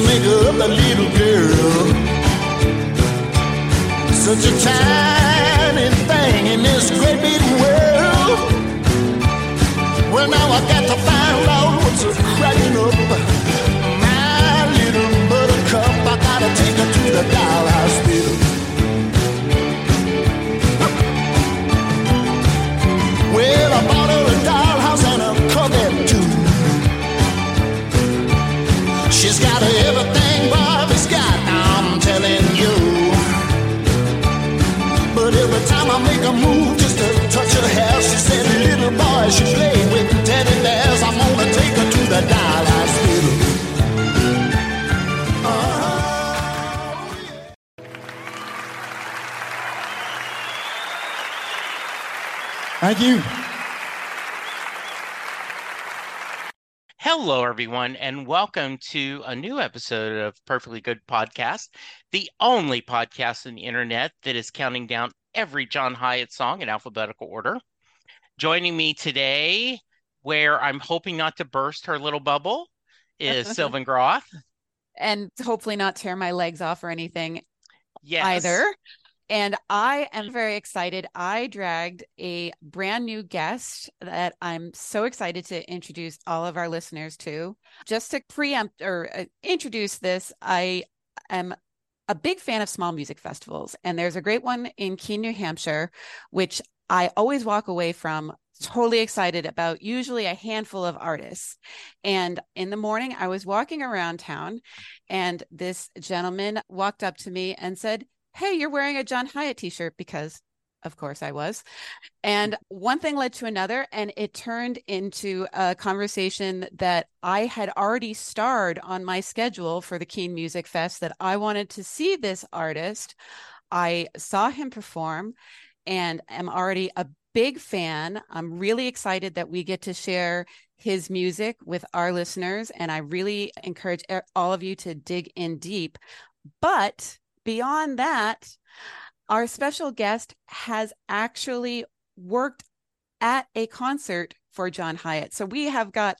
Little pieces make a little girl. Such a tiny thing in this great big world. Well, now I got to find out a move just to touch her hair, she said, little boy, she played with teddy bears. I'm gonna take her to the doll hospital. Uh-huh. Thank you. Hello, everyone, and welcome to a new episode of Perfectly Good Podcast, the only podcast on the internet that is counting down every John Hiatt song in alphabetical order. Joining me today, where I'm hoping not to burst her little bubble, is Sylvan Groth. and hopefully not tear my legs off or anything Yes. either. And I am very excited. I dragged a brand new guest that I'm so excited to introduce all of our listeners to. Just to preempt or uh, introduce this, I am a big fan of small music festivals, and there's a great one in Keene, New Hampshire, which I always walk away from totally excited about usually a handful of artists. And in the morning, I was walking around town, and this gentleman walked up to me and said, Hey, you're wearing a John Hiatt t shirt because. Of course, I was. And one thing led to another, and it turned into a conversation that I had already starred on my schedule for the Keene Music Fest that I wanted to see this artist. I saw him perform and am already a big fan. I'm really excited that we get to share his music with our listeners. And I really encourage all of you to dig in deep. But beyond that, our special guest has actually worked at a concert for John Hiatt. So we have got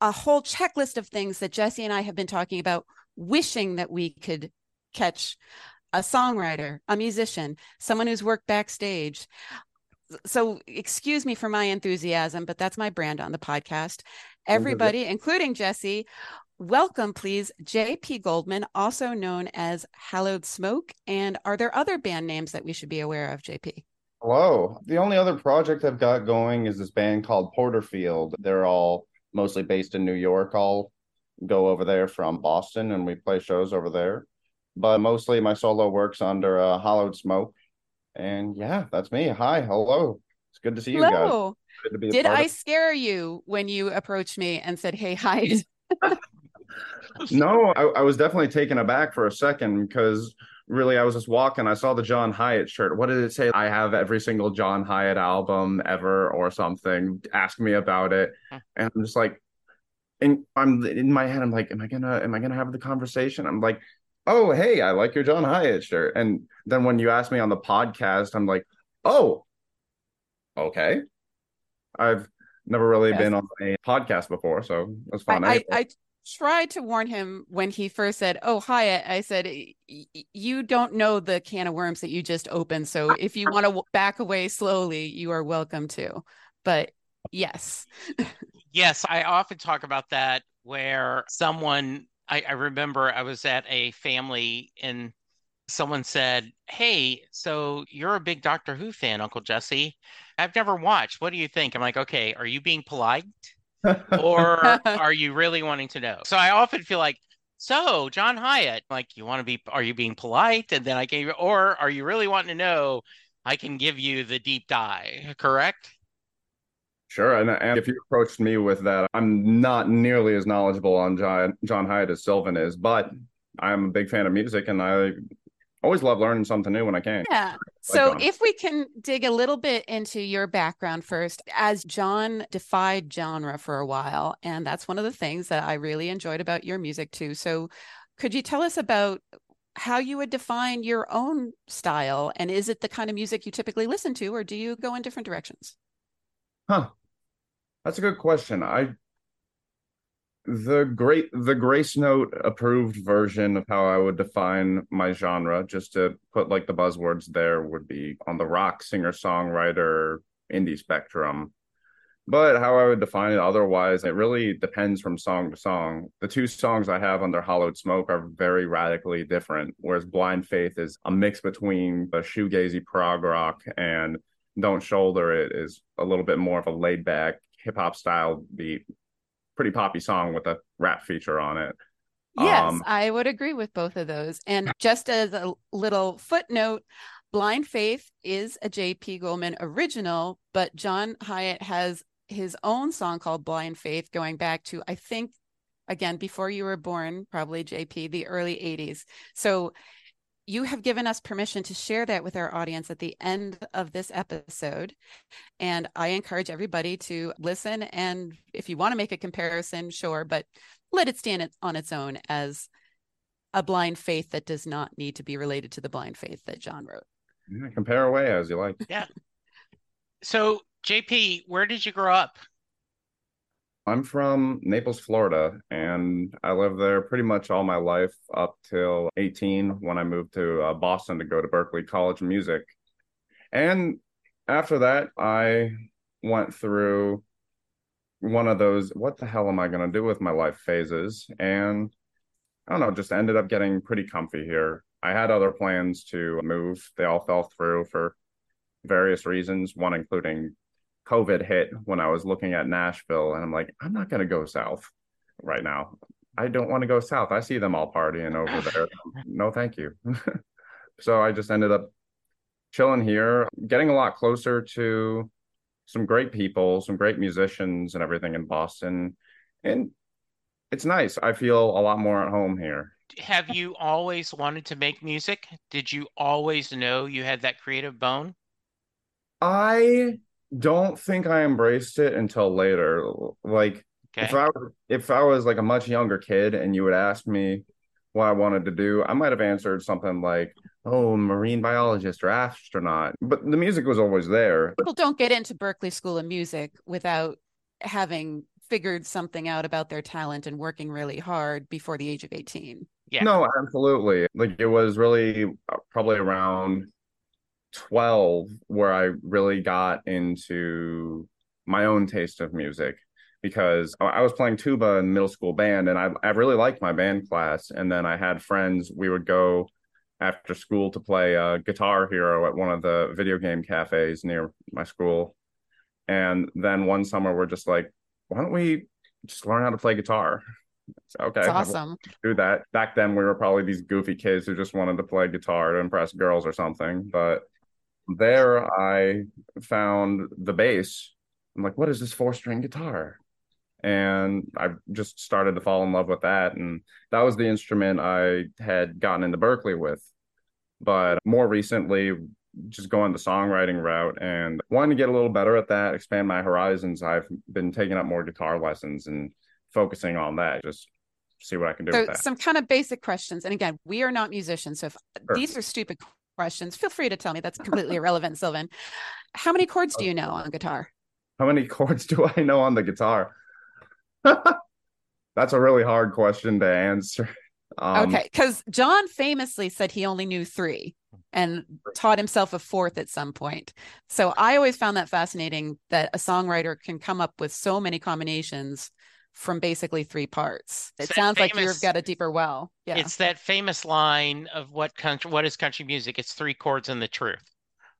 a whole checklist of things that Jesse and I have been talking about, wishing that we could catch a songwriter, a musician, someone who's worked backstage. So, excuse me for my enthusiasm, but that's my brand on the podcast. Everybody, including Jesse, welcome, please, JP Goldman, also known as Hallowed Smoke. And are there other band names that we should be aware of, JP? Hello. The only other project I've got going is this band called Porterfield. They're all mostly based in New York. I'll go over there from Boston and we play shows over there. But mostly my solo works under uh, Hollowed Smoke. And yeah, that's me. Hi. Hello. It's good to see you guys. Hello. Good to be a Did I of- scare you when you approached me and said, Hey, hi? No, I, I was definitely taken aback for a second because really, I was just walking. I saw the John Hiatt shirt. What did it say? I have every single John Hiatt album ever, or something. Ask me about it, and I'm just like, and I'm in my head. I'm like, am I gonna, am I gonna have the conversation? I'm like, oh, hey, I like your John Hiatt shirt. And then when you ask me on the podcast, I'm like, oh, okay. I've never really Yes. been on a podcast before, so it was I, fun. I, I tried to warn him when he first said, "Oh, hi." I said, "Y- y- "You don't know the can of worms that you just opened. So if you want to back away slowly, you are welcome to." But yes, Yes, I often talk about that where someone, I, I remember I was at a family and someone said, Hey, so you're a big Doctor Who fan, Uncle Jesse. I've never watched. What do you think? I'm like, okay, are you being polite or are you really wanting to know? So I often feel like, so John Hiatt, like, you want to be, are you being polite? And then I gave, or are you really wanting to know? I can give you the deep dive, correct? Sure, and, and if you approached me with that, I'm not nearly as knowledgeable on John John Hiatt as Sylvan is, but I'm a big fan of music, and I always love learning something new when I can. yeah. So John. if we can dig a little bit into your background first, as John defied genre for a while, and that's one of the things that I really enjoyed about your music too. So could you tell us about how you would define your own style and is it the kind of music you typically listen to or do you go in different directions? Huh. That's a good question. I the great the Grace Note approved version of how I would define my genre, just to put like the buzzwords there, would be on the rock singer songwriter indie spectrum. But how I would define it otherwise, it really depends from song to song. The two songs I have under Hollowed Smoke are very radically different, whereas Blind Faith is a mix between the shoegazy prog rock and Don't Shoulder It is a little bit more of a laid back hip hop style beat, pretty poppy song with a rap feature on it. Yes, Um, I would agree with both of those. And just as a little footnote, Blind Faith is a JP Goldman original, but John Hiatt has his own song called Blind Faith going back to, I think, again, before you were born, probably JP, the early 80s. So you have given us permission to share that with our audience at the end of this episode. And I encourage everybody to listen. And if you want to make a comparison, sure, but let it stand it- on its own as a blind faith that does not need to be related to the blind faith that John wrote. yeah, compare away as you like. Yeah. So, JP, where did you grow up? I'm from Naples, Florida, and I lived there pretty much all my life up till 18 when I moved to uh, Boston to go to Berklee College of Music. And after that, I went through one of those, what the hell am I going to do with my life phases? And I don't know, just ended up getting pretty comfy here. I had other plans to move, they all fell through for various reasons, one including COVID hit when I was looking at Nashville, and I'm like, I'm not going to go south right now. I don't want to go south. I see them all partying over there. no, thank you. so I just ended up chilling here, getting a lot closer to some great people, some great musicians, and everything in Boston. And it's nice. I feel a lot more at home here. Have you always wanted to make music? Did you always know you had that creative bone? I don't think I embraced it until later. Like Okay. if I if I was like a much younger kid and you would ask me what I wanted to do, I might have answered something like, "Oh, marine biologist or astronaut." But the music was always there. People don't get into Berklee School of Music without having figured something out about their talent and working really hard before the age of 18. Yeah. No, absolutely. Like it was really uh, probably around 12 where I really got into my own taste of music because I was playing tuba in middle school band and I, I really liked my band class. And then I had friends, we would go after school to play uh, Guitar Hero at one of the video game cafes near my school. And then one summer, we're just like, why don't we just learn how to play guitar? It's okay. It's awesome. do that. Back then, we were probably these goofy kids who just wanted to play guitar to impress girls or something. But there, I found the bass. I'm like, what is this four string guitar? And I just started to fall in love with that. And that was the instrument I had gotten into Berklee with. But more recently, just going the songwriting route and wanting to get a little better at that, expand my horizons. I've been taking up more guitar lessons and focusing on that. Just see what I can do. So some kind of basic questions. And again, we are not musicians. So if sure. these are stupid questions, feel free to tell me. That's completely irrelevant, Sylvan. How many chords do you know on guitar? How many chords do I know on the guitar? That's a really hard question to answer. Um, okay, because John famously said he only knew three and taught himself a fourth at some point. So I always found that fascinating that a songwriter can come up with so many combinations from basically three parts. It sounds famous, like you've got a deeper well. Yeah. It's that famous line of what country what is country music? It's three chords and the truth.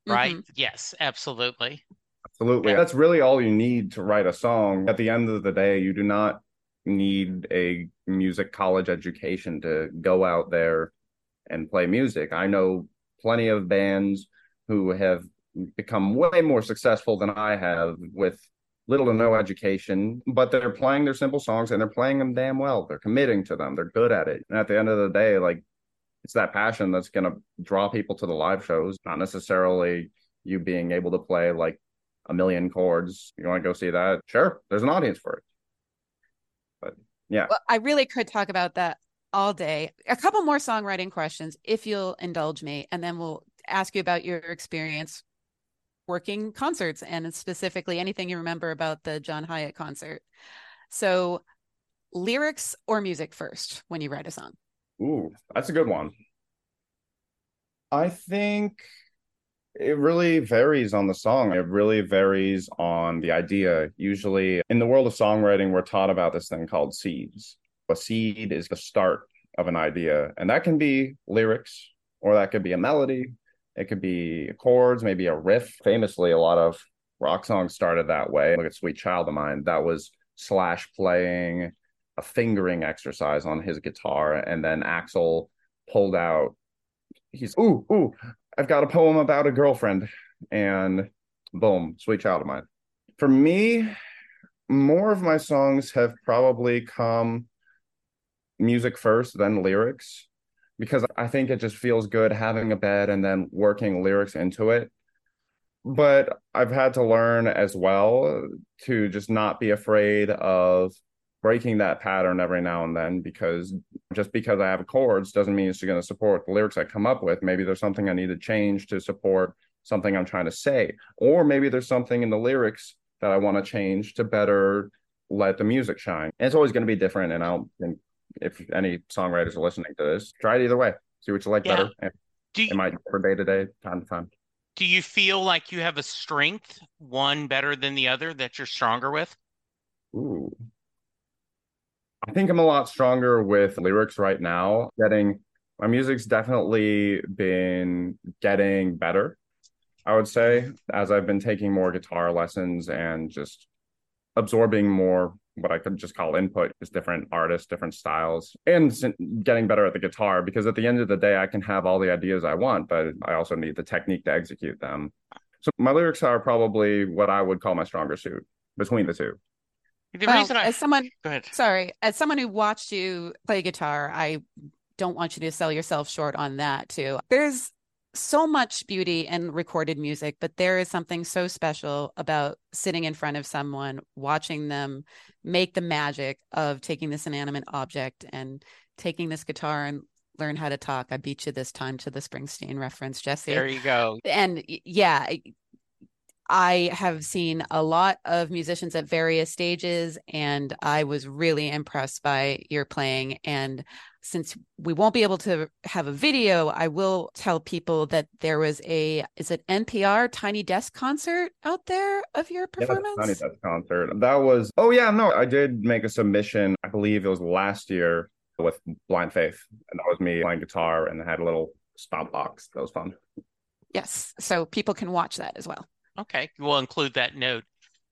Right? Mm-hmm. Yes, absolutely. Absolutely. Yeah. That's really all you need to write a song. At the end of the day, you do not need a music college education to go out there and play music. I know plenty of bands who have become way more successful than I have with little to no education, but they're playing their simple songs and they're playing them damn well. They're committing to them. They're good at it. And at the end of the day, like it's that passion that's going to draw people to the live shows, not necessarily you being able to play like a million chords. You want to go see that? Sure, there's an audience for it. But yeah. Well, I really could talk about that all day. A couple more songwriting questions, if you'll indulge me, and then we'll ask you about your experience working concerts and specifically anything you remember about the John Hiatt concert. So, lyrics or music first when you write a song? Ooh, that's a good one. I think it really varies on the song. It really varies on the idea. Usually, in the world of songwriting, we're taught about this thing called seeds. A seed is the start of an idea, and that can be lyrics, or that could be a melody, it could be chords, maybe a riff. Famously, a lot of rock songs started that way. Look at Sweet Child of Mine. That was Slash playing a fingering exercise on his guitar, and then Axl pulled out. He's ooh ooh. I've got a poem about a girlfriend, and boom, Sweet Child of Mine. For me, more of my songs have probably come music first, then lyrics because I think it just feels good having a bed and then working lyrics into it. But I've had to learn as well to just not be afraid of breaking that pattern every now and then because just because I have chords doesn't mean it's going to support the lyrics I come up with. Maybe there's something I need to change to support something I'm trying to say. Or maybe there's something in the lyrics that I want to change to better let the music shine. And it's always going to be different. And I'll and if any songwriters are listening to this, try it either way. See what you like yeah. better. And do you, it might differ day to day, time to time. Do you feel like you have a strength, one better than the other, that you're stronger with? Ooh. I think I'm a lot stronger with lyrics right now. Getting my music's definitely been getting better, I would say, as I've been taking more guitar lessons and just absorbing more what I could just call input, is different artists, different styles, and getting better at the guitar. Because at the end of the day, I can have all the ideas I want, but I also need the technique to execute them. So my lyrics are probably what I would call my stronger suit between the two. The well, reason I, as someone, go ahead. Sorry, as someone who watched you play guitar, I don't want you to sell yourself short on that too. There's so much beauty in recorded music, but there is something so special about sitting in front of someone, watching them make the magic of taking this inanimate object and taking this guitar and learn how to talk. I beat you this time to the Springsteen reference, Jesse. There you go. And yeah, I have seen a lot of musicians at various stages, and I was really impressed by your playing. And since we won't be able to have a video, I will tell people that there was a is it NPR Tiny Desk concert out there of your performance? Yeah, Tiny Desk concert. That was oh yeah, no, I did make a submission. I believe it was last year with Blind Faith, and that was me playing guitar and I had a little stomp box. That was fun. Yes, so people can watch that as well. Okay, we'll include that note.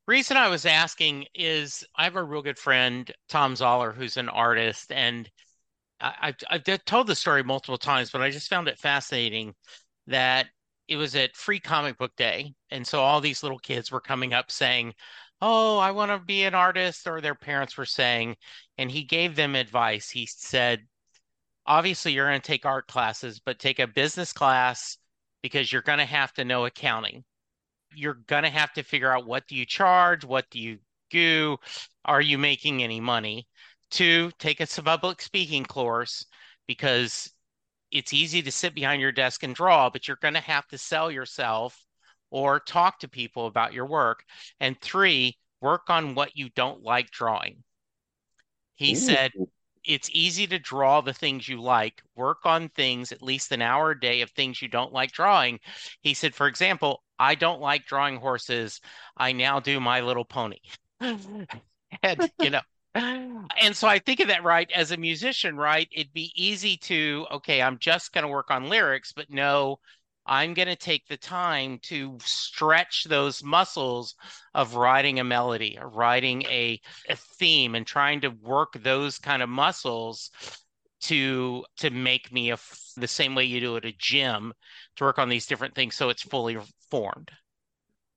Reason I was asking is I have a real good friend, Tom Zoller, who's an artist, and I, I've told the story multiple times, but I just found it fascinating that it was at Free Comic Book Day, and so all these little kids were coming up saying, "Oh, I want to be an artist," or their parents were saying, and he gave them advice. He said, obviously you're going to take art classes, but take a business class because you're going to have to know accounting. You're going to have to figure out what do you charge, what do you do, are you making any money? Two, take a public speaking course because it's easy to sit behind your desk and draw, but you're going to have to sell yourself or talk to people about your work. And three, work on what you don't like drawing. He Ooh. said, it's easy to draw the things you like. Work on things at least an hour a day of things you don't like drawing. He said, for example, I don't like drawing horses. I now do My Little Pony. and, you know, and so I think of that right as a musician, right? It'd be easy to, okay, I'm just going to work on lyrics, but no, I'm going to take the time to stretch those muscles of writing a melody, or writing a, a theme, and trying to work those kind of muscles to to make me a the same way you do at a gym to work on these different things so it's fully formed.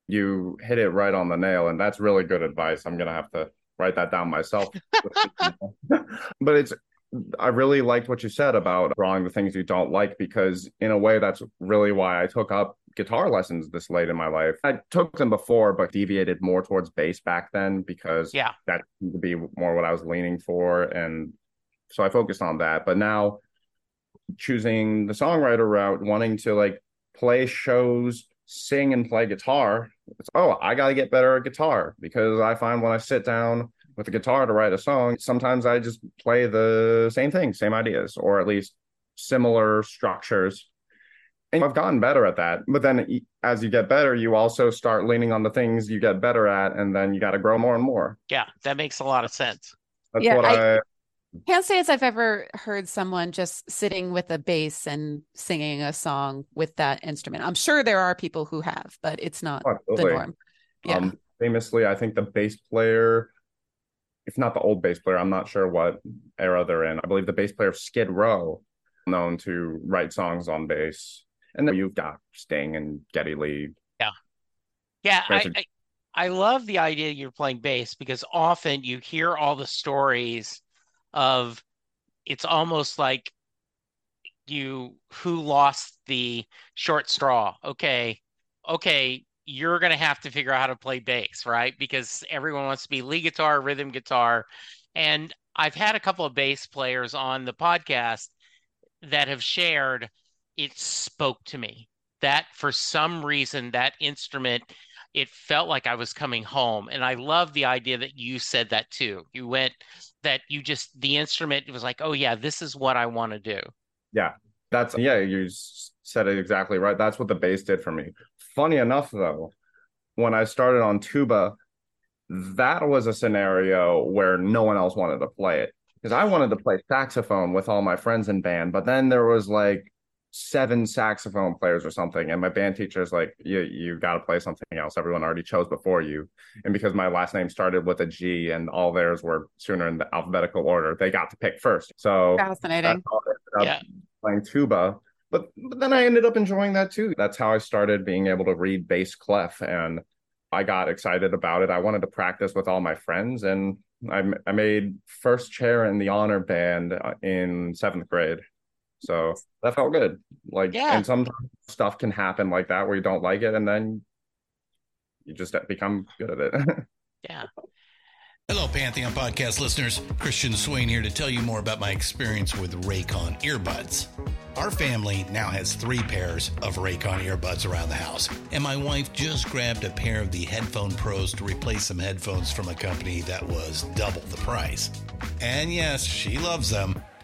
You hit it right on the nail, and that's really good advice. I'm going to have to write that down myself. but it's I really liked what you said about drawing the things you don't like because, in a way, that's really why I took up guitar lessons this late in my life. I took them before, but deviated more towards bass back then because yeah, that seemed to be more what I was leaning for, and so I focused on that. But now, choosing the songwriter route, wanting to like play shows, sing, and play guitar, it's oh, I got to get better at guitar because I find when I sit down with a guitar to write a song, sometimes I just play the same thing, same ideas, or at least similar structures. And I've gotten better at that. But then as you get better, you also start leaning on the things you get better at, and then you got to grow more and more. Yeah, that makes a lot of sense. That's yeah, what I, I can't say as I've ever heard someone just sitting with a bass and singing a song with that instrument. I'm sure there are people who have, but it's not Absolutely. the norm. Yeah. Um, famously, I think the bass player if not the old bass player, I'm not sure what era they're in. I believe the bass player of Skid Row, known to write songs on bass. And then you've got Sting and Geddy Lee. Yeah. Yeah. I, I, I love the idea you're playing bass because often you hear all the stories of it's almost like you who lost the short straw. Okay. Okay you're going to have to figure out how to play bass, right? Because everyone wants to be lead guitar, rhythm guitar. And I've had a couple of bass players on the podcast that have shared it spoke to me that for some reason that instrument it felt like I was coming home. And I love the idea that you said that too. You went that you just the instrument was like, oh yeah, this is what I want to do. Yeah. That's yeah, you said it exactly right. That's what the bass did for me. Funny enough, though, when I started on tuba, that was a scenario where no one else wanted to play it because I wanted to play saxophone with all my friends in band, but then there was like seven saxophone players or something, and my band teacher is like, "You you got to play something else. Everyone already chose before you." And because my last name started with a G and all theirs were sooner in the alphabetical order, they got to pick first. So fascinating. Yeah. Playing tuba, but, but then I ended up enjoying that too. That's how I started being able to read bass clef and I got excited about it. I wanted to practice with all my friends and I, I made first chair in the honor band uh, in seventh grade. So that felt good. Like, yeah. and sometimes stuff can happen like that where you don't like it and then you just become good at it. yeah. Hello, Pantheon podcast listeners. Christian Swain here to tell you more about my experience with Raycon earbuds. Our family now has three pairs of Raycon earbuds around the house, and my wife just grabbed a pair of the Headphone Pros to replace some headphones from a company that was double the price. And yes, she loves them.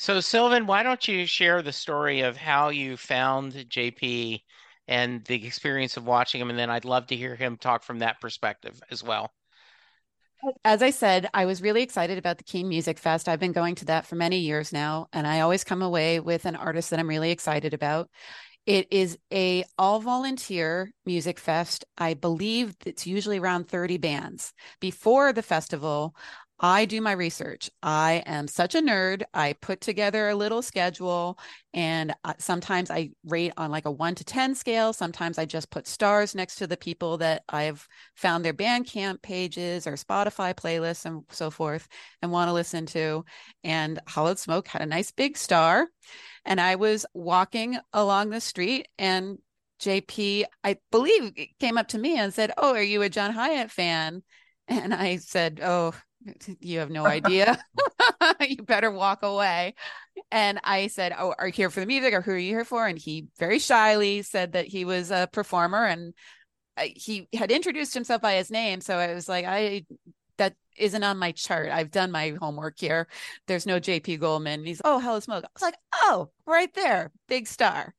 So, Sylvan, why don't you share the story of how you found JP and the experience of watching him? And then I'd love to hear him talk from that perspective as well. As I said, I was really excited about the Keene Music Fest. I've been going to that for many years now, and I always come away with an artist that I'm really excited about. It is a all volunteer music fest. I believe it's usually around 30 bands. Before the festival, I do my research. I am such a nerd. I put together a little schedule and uh, sometimes I rate on like a one to 10 scale. Sometimes I just put stars next to the people that I've found their Bandcamp pages or Spotify playlists and so forth and want to listen to. And Hollowed Smoke had a nice big star. And I was walking along the street and JP, I believe, came up to me and said, Oh, are you a John Hiatt fan? And I said, Oh, you have no idea. you better walk away. And I said, Oh, are you here for the music or who are you here for? And he very shyly said that he was a performer and uh, he had introduced himself by his name. So I was like, I, that isn't on my chart. I've done my homework here. There's no JP Goldman. he's, oh, Hello Smoke. I was like, oh, right there, big star.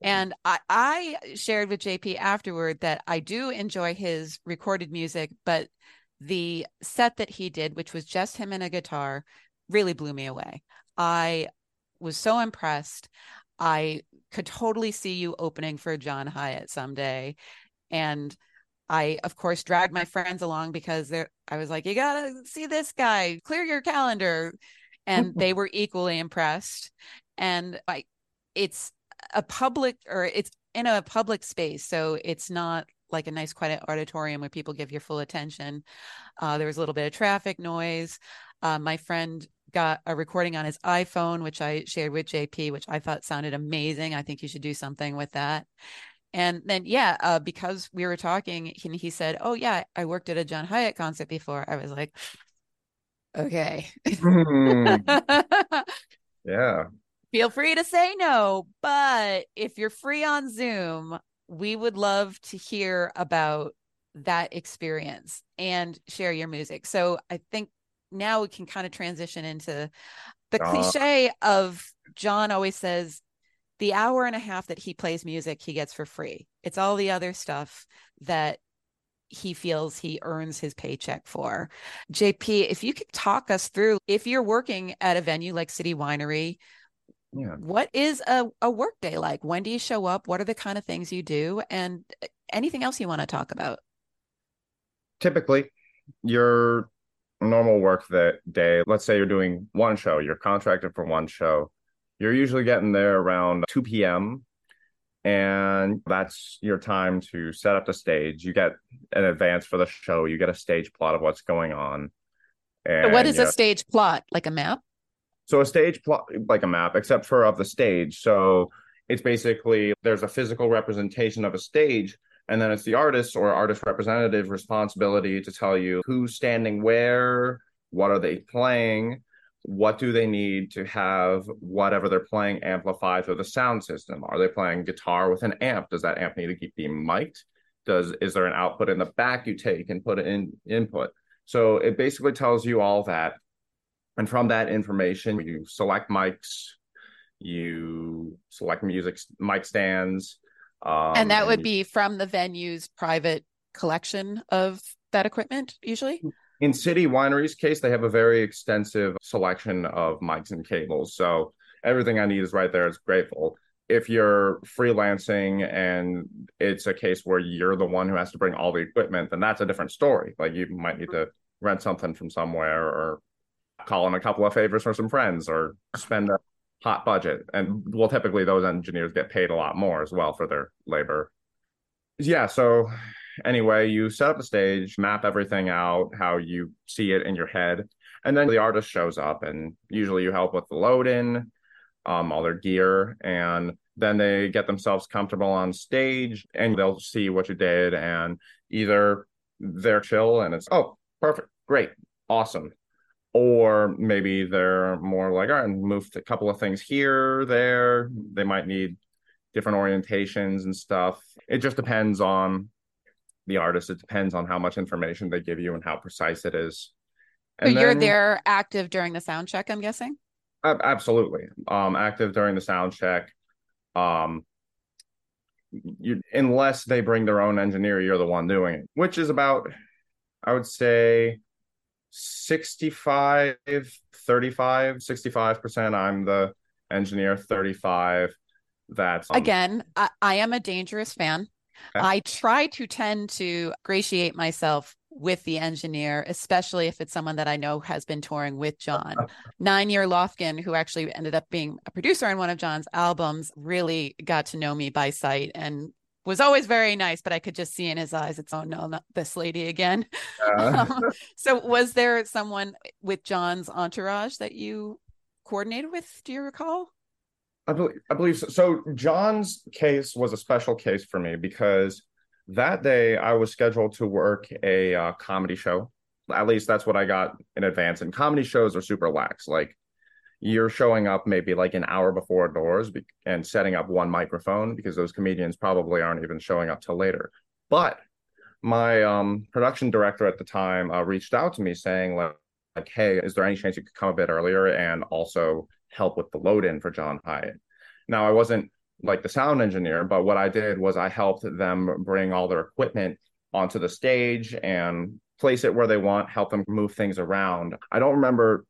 And I, I shared with JP afterward that I do enjoy his recorded music, but the set that he did, which was just him and a guitar, really blew me away. I was so impressed. I could totally see you opening for John Hiatt someday. And I, of course, dragged my friends along because they I was like, you gotta see this guy, clear your calendar. And they were equally impressed. And like it's a public or it's in a public space. So it's not like a nice quiet auditorium where people give your full attention. Uh, there was a little bit of traffic noise. Uh, my friend got a recording on his iPhone, which I shared with JP, which I thought sounded amazing. I think you should do something with that. And then, yeah, uh, because we were talking, he, he said, Oh, yeah, I worked at a John Hiatt concert before. I was like, Okay. Mm, yeah. Feel free to say no. But if you're free on Zoom, we would love to hear about that experience and share your music. So I think now we can kind of transition into the uh, cliche of John always says the hour and a half that he plays music he gets for free. It's all the other stuff that he feels he earns his paycheck for. JP, if you could talk us through if you're working at a venue like City Winery, yeah. What is a, a work day like? When do you show up? What are the kind of things you do? And uh, anything else you want to talk about? Typically, your normal work that day, let's say you're doing one show, you're contracted for one show. You're usually getting there around 2 p.m. And that's your time to set up the stage. You get an advance for the show, you get a stage plot of what's going on. And, what is a know, stage plot? Like a map? So a stage plot like a map, except for of the stage. So it's basically there's a physical representation of a stage, and then it's the artist or artist representative responsibility to tell you who's standing where, what are they playing, what do they need to have whatever they're playing amplified through the sound system. Are they playing guitar with an amp? Does that amp need to keep being mic'd? Does is there an output in the back you take and put in input? So it basically tells you all that and from that information, you select mics, you select music mic stands. Um, and that would and be from the venue's private collection of that equipment, usually? In City Winery's case, they have a very extensive selection of mics and cables. So everything I need is right there. It's grateful. If you're freelancing and it's a case where you're the one who has to bring all the equipment, then that's a different story. Like you might need to rent something from somewhere or call in a couple of favors for some friends or spend a hot budget. And well, typically those engineers get paid a lot more as well for their labor. Yeah. So, anyway, you set up the stage, map everything out, how you see it in your head. And then the artist shows up, and usually you help with the load in, um, all their gear, and then they get themselves comfortable on stage and they'll see what you did. And either they're chill and it's, oh, perfect, great, awesome. Or maybe they're more like, all right, move a couple of things here, there. They might need different orientations and stuff. It just depends on the artist. It depends on how much information they give you and how precise it is. So And you're there active during the sound check, I'm guessing? Ab- Absolutely. Um, active during the sound check. Um, you unless they bring their own engineer, you're the one doing it, which is about, I would say 65, 35, 65%. I'm the engineer, 35. That's um, Again, I, I am a dangerous fan. Okay. I try to tend to gratiate myself with the engineer, especially if it's someone that I know has been touring with John. Nine Year Lofgren, who actually ended up being a producer on one of John's albums, really got to know me by sight and was always very nice, but I could just see in his eyes, it's, oh no, not this lady again. uh, Um, so was there someone with John's entourage that you coordinated with? Do you recall? I believe I believe so. So John's case was a special case for me because that day I was scheduled to work a uh, comedy show. At least that's what I got in advance. And comedy shows are super lax. Like you're showing up maybe like an hour before doors be- and setting up one microphone because those comedians probably aren't even showing up till later. But my um, production director at the time uh, reached out to me saying like, like, hey, is there any chance you could come a bit earlier and also help with the load in for John Hiatt? Now, I wasn't like the sound engineer, but what I did was I helped them bring all their equipment onto the stage and place it where they want, help them move things around. I don't remember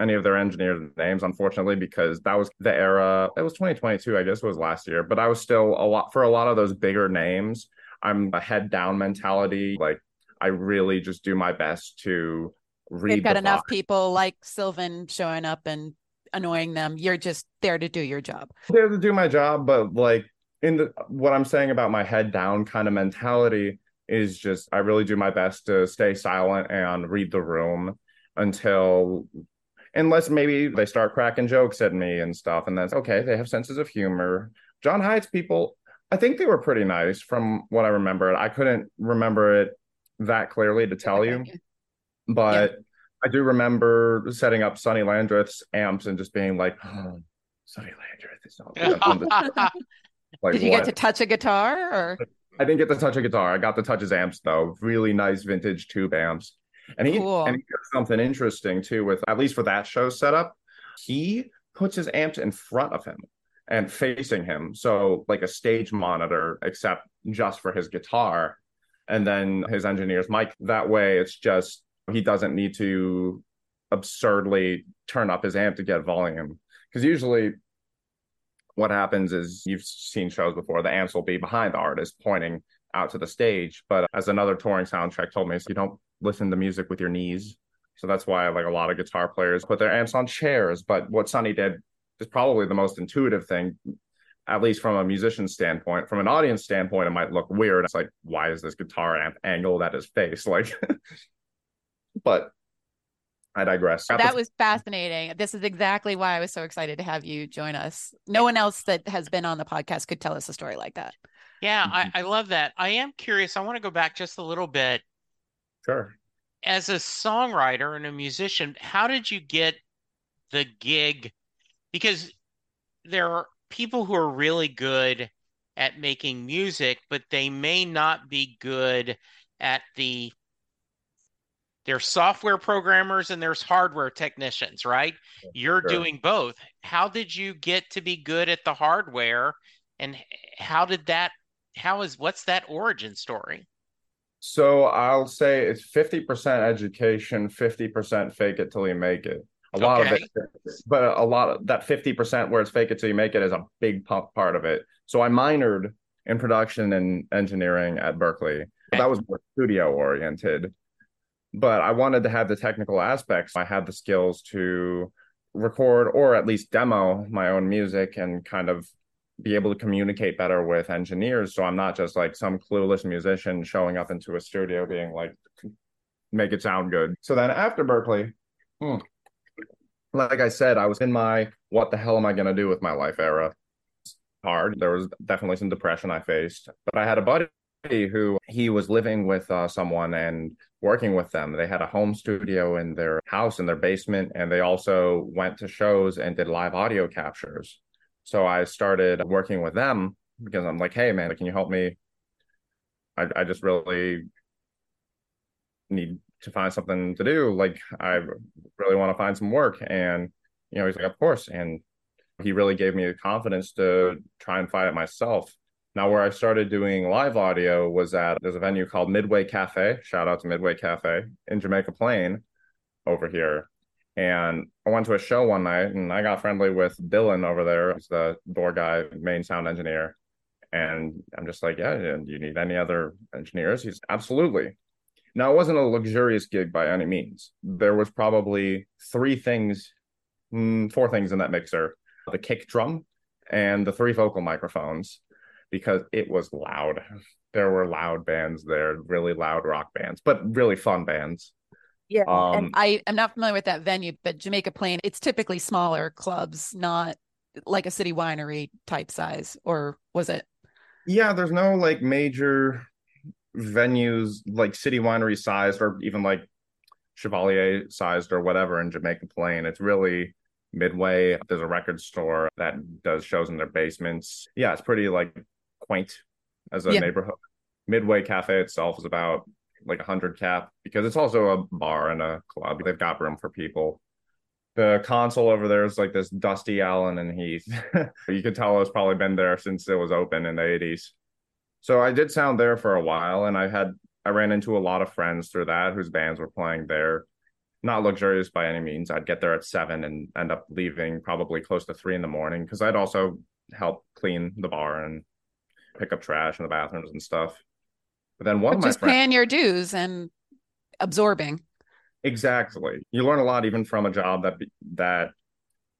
any of their engineers' names, unfortunately, because that was the era. It was 2022, I guess was last year, but I was still a lot for a lot of those bigger names. I'm a head down mentality. Like I really just do my best to read. They've got the enough vibe. people like Sylvan showing up and annoying them. You're just there to do your job. there to do my job, but like in the what I'm saying about my head down kind of mentality is just I really do my best to stay silent and read the room until unless maybe they start cracking jokes at me and stuff and that's okay they have senses of humor john hiatt's people i think they were pretty nice from what i remember i couldn't remember it that clearly to tell you but i do remember setting up sonny landreth's amps and just being like oh, sonny landreth is not like Did you what? get to touch a guitar or I didn't get to touch a guitar. I got to touch his amps though. Really nice vintage tube amps. And he Cool. and he did something interesting too with at least for that show setup. He puts his amps in front of him and facing him. So like a stage monitor, except just for his guitar. And then his engineer's mic. That way it's just he doesn't need to absurdly turn up his amp to get volume. Because usually what happens is you've seen shows before the amps will be behind the artist pointing out to the stage but as another touring soundtrack told me you don't listen to music with your knees so that's why like a lot of guitar players put their amps on chairs but what sonny did is probably the most intuitive thing at least from a musician standpoint from an audience standpoint it might look weird it's like why is this guitar amp angled at his face like but i digress that was fascinating. This is exactly why I was so excited to have you join us. No one else that has been on the podcast could tell us a story like that. Yeah, I, mm-hmm. I love that. I am curious. I want to go back just a little bit. Sure As a songwriter and a musician, how did you get the gig? Because there are people who are really good at making music, but they may not be good at the there's software programmers and there's hardware technicians, right? You're Sure. doing both. How did you get to be good at the hardware and how did that how is what's that origin story? So I'll say it's 50% education, 50% fake it till you make it. A lot of it, but a lot of that 50% where it's fake it till you make it is a big part of it. So I minored in production and engineering at Berklee. That was more studio oriented. But I wanted to have the technical aspects. I had the skills to record or at least demo my own music and kind of be able to communicate better with engineers. So I'm not just like some clueless musician showing up into a studio being like, make it sound good. So then after Berklee, hmm, like I said, I was in my what the hell am I going to do with my life era. Hard. There was definitely some depression I faced, but I had a buddy who he was living with uh, someone and working with them. They had a home studio in their house in their basement, and they also went to shows and did live audio captures. So I started working with them because I'm like, hey man, can you help me? I, I just really need to find something to do. Like I really want to find some work. And, you know, he's like, of course. And he really gave me the confidence to try and find it myself. Now, where I started doing live audio was at there's a venue called Midway Cafe. Shout out to Midway Cafe in Jamaica Plain over here. And I went to a show one night and I got friendly with Dylan over there. He's the door guy, main sound engineer. And I'm just like, yeah, do you need any other engineers? He's absolutely. Now, it wasn't a luxurious gig by any means. There was probably three things, mm, four things in that mixer the kick drum and the three vocal microphones because it was loud. There were loud bands there, really loud rock bands, but really fun bands. Yeah. Um, and I am not familiar with that venue, but Jamaica Plain, it's typically smaller clubs, not like a city winery type size, or was it? Yeah, there's no like major venues like city winery sized or even like Chevalier sized or whatever in Jamaica Plain. It's really midway. There's a record store that does shows in their basements. Yeah, it's pretty like quaint as a yeah. neighborhood. Midway Cafe itself is about like a hundred cap because it's also a bar and a club. They've got room for people. The console over there is like this Dusty Allen and Heath. you could tell it's probably been there since it was open in the 80s. So I did sound there for a while, and I had I ran into a lot of friends through that whose bands were playing there. Not luxurious by any means. I'd get there at seven and end up leaving probably close to three in the morning because I'd also help clean the bar and pick up trash in the bathrooms and stuff. But then one but of my just friends, paying your dues and absorbing. Exactly. You learn a lot even from a job that that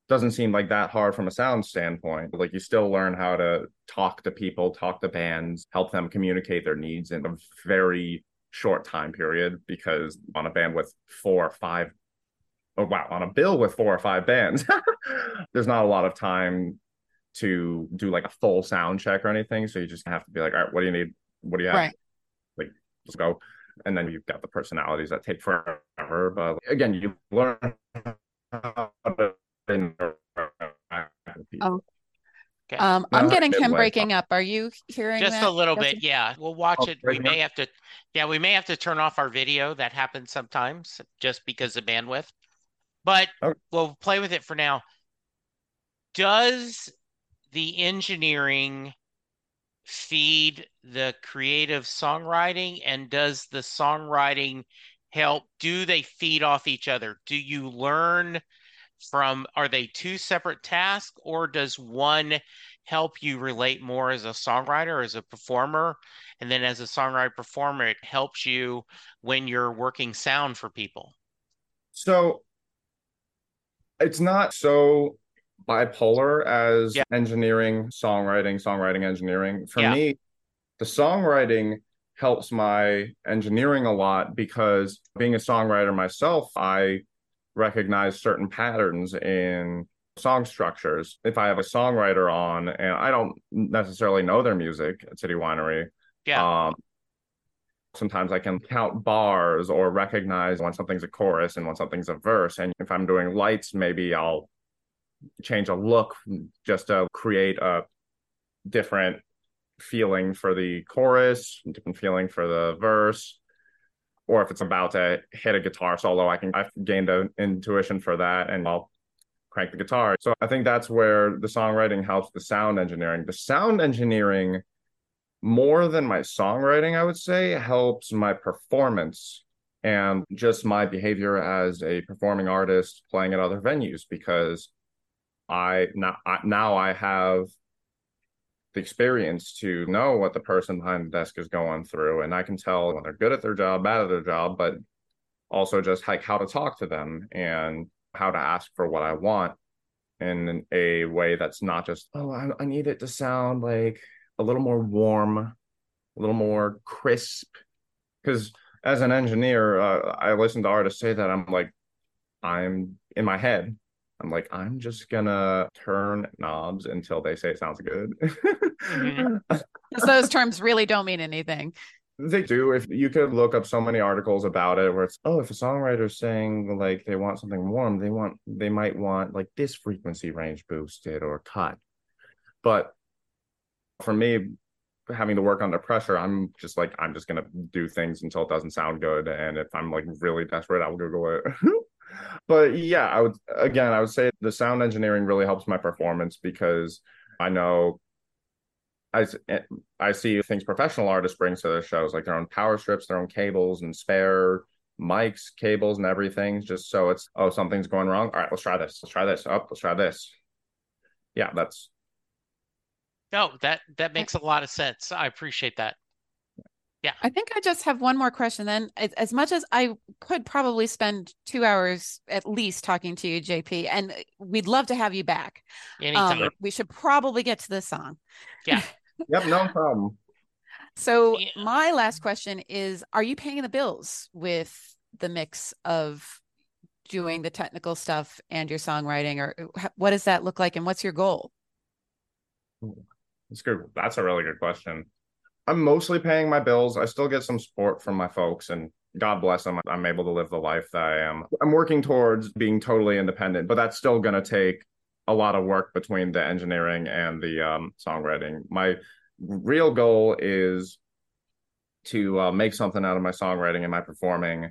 doesn't seem like that hard from a sound standpoint. Like you still learn how to talk to people, talk to bands, help them communicate their needs in a very short time period because on a band with four or five oh wow, on a bill with four or five bands, there's not a lot of time to do like a full sound check or anything. So you just have to be like, all right, what do you need? What do you have? Right. Like, let's go. And then you've got the personalities that take forever. But again, you learn how to Oh. Okay. Um, I'm getting him breaking up. Are you hearing just that? a little bit? Yeah, we'll watch oh, it. We may have to, yeah, we may have to turn off our video. That happens sometimes, just because of bandwidth. But okay. we'll play with it for now. Does the engineering feed the creative songwriting, and does the songwriting help? Do they feed off each other? Do you learn? from are they two separate tasks or does one help you relate more as a songwriter as a performer and then as a songwriter performer it helps you when you're working sound for people so it's not so bipolar as yeah. engineering songwriting songwriting engineering for yeah. me the songwriting helps my engineering a lot because being a songwriter myself i recognize certain patterns in song structures. If I have a songwriter on and I don't necessarily know their music at City Winery, yeah. Um, sometimes I can count bars or recognize when something's a chorus and when something's a verse. And if I'm doing lights, maybe I'll change a look just to create a different feeling for the chorus, different feeling for the verse or if it's about to hit a guitar solo, I can I've gained an intuition for that and I'll crank the guitar. So I think that's where the songwriting helps the sound engineering. The sound engineering more than my songwriting, I would say, helps my performance and just my behavior as a performing artist playing at other venues because I now now I have the experience to know what the person behind the desk is going through. And I can tell when they're good at their job, bad at their job, but also just like how to talk to them and how to ask for what I want. in a way that's not just, oh, I, I need it to sound like a little more warm, a little more crisp. Because as an engineer, uh, I listen to artists say that I'm like, I'm in my head. I'm like, I'm just gonna turn knobs until they say it sounds good. mm-hmm. those terms really don't mean anything. They do. If you could look up so many articles about it where it's, oh, if a songwriter's saying like they want something warm, they want they might want like this frequency range boosted or cut. But for me, having to work under pressure, I'm just like, I'm just gonna do things until it doesn't sound good. And if I'm like really desperate, I'll Google it. but yeah, I would again, I would say the sound engineering really helps my performance because I know I, eh, I see things professional artists bring to their shows, like their own power strips, their own cables and spare mics, cables, and everything. Just so it's oh something's going wrong. All right, let's try this. Let's try this. Up. Oh, let's try this. Yeah, that's. No, that that makes a lot of sense. I appreciate that. Yeah. I think I just have one more question. Then, as much as I could probably spend two hours at least talking to you, JP, and we'd love to have you back. Anytime. Um, we should probably get to this song. Yeah. yep. No problem. So, yeah. my last question is Are you paying the bills with the mix of doing the technical stuff and your songwriting, or what does that look like? And what's your goal? That's good. That's a really good question. I'm mostly paying my bills. I still get some support from my folks, and God bless them. I'm able to live the life that I am. I'm working towards being totally independent, but that's still going to take a lot of work between the engineering and the um, songwriting. My real goal is to uh, make something out of my songwriting and my performing.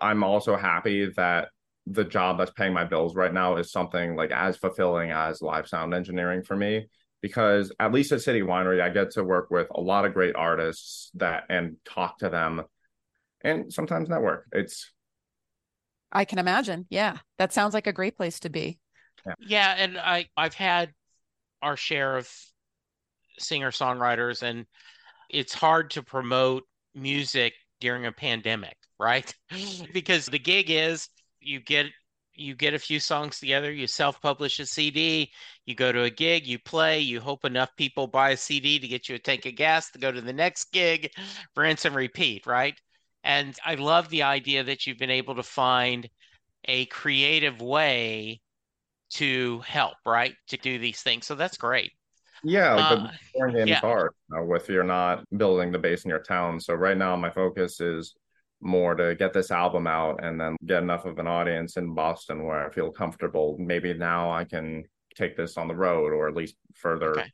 I'm also happy that the job that's paying my bills right now is something like as fulfilling as live sound engineering for me because at least at City Winery, I get to work with a lot of great artists that and talk to them and sometimes network. It's I can imagine. Yeah. That sounds like a great place to be. Yeah. yeah and I I've had our share of singer songwriters and it's hard to promote music during a pandemic, right? because the gig is you get you get a few songs together, you self-publish a CD, you go to a gig, you play, you hope enough people buy a CD to get you a tank of gas to go to the next gig, rinse and repeat, right? And I love the idea that you've been able to find a creative way to help, right? To do these things. So that's great. Yeah, like uh, the game yeah. uh, with you're not building the base in your town. So right now my focus is more to get this album out and then get enough of an audience in Boston where I feel comfortable. Maybe now I can take this on the road or at least further okay.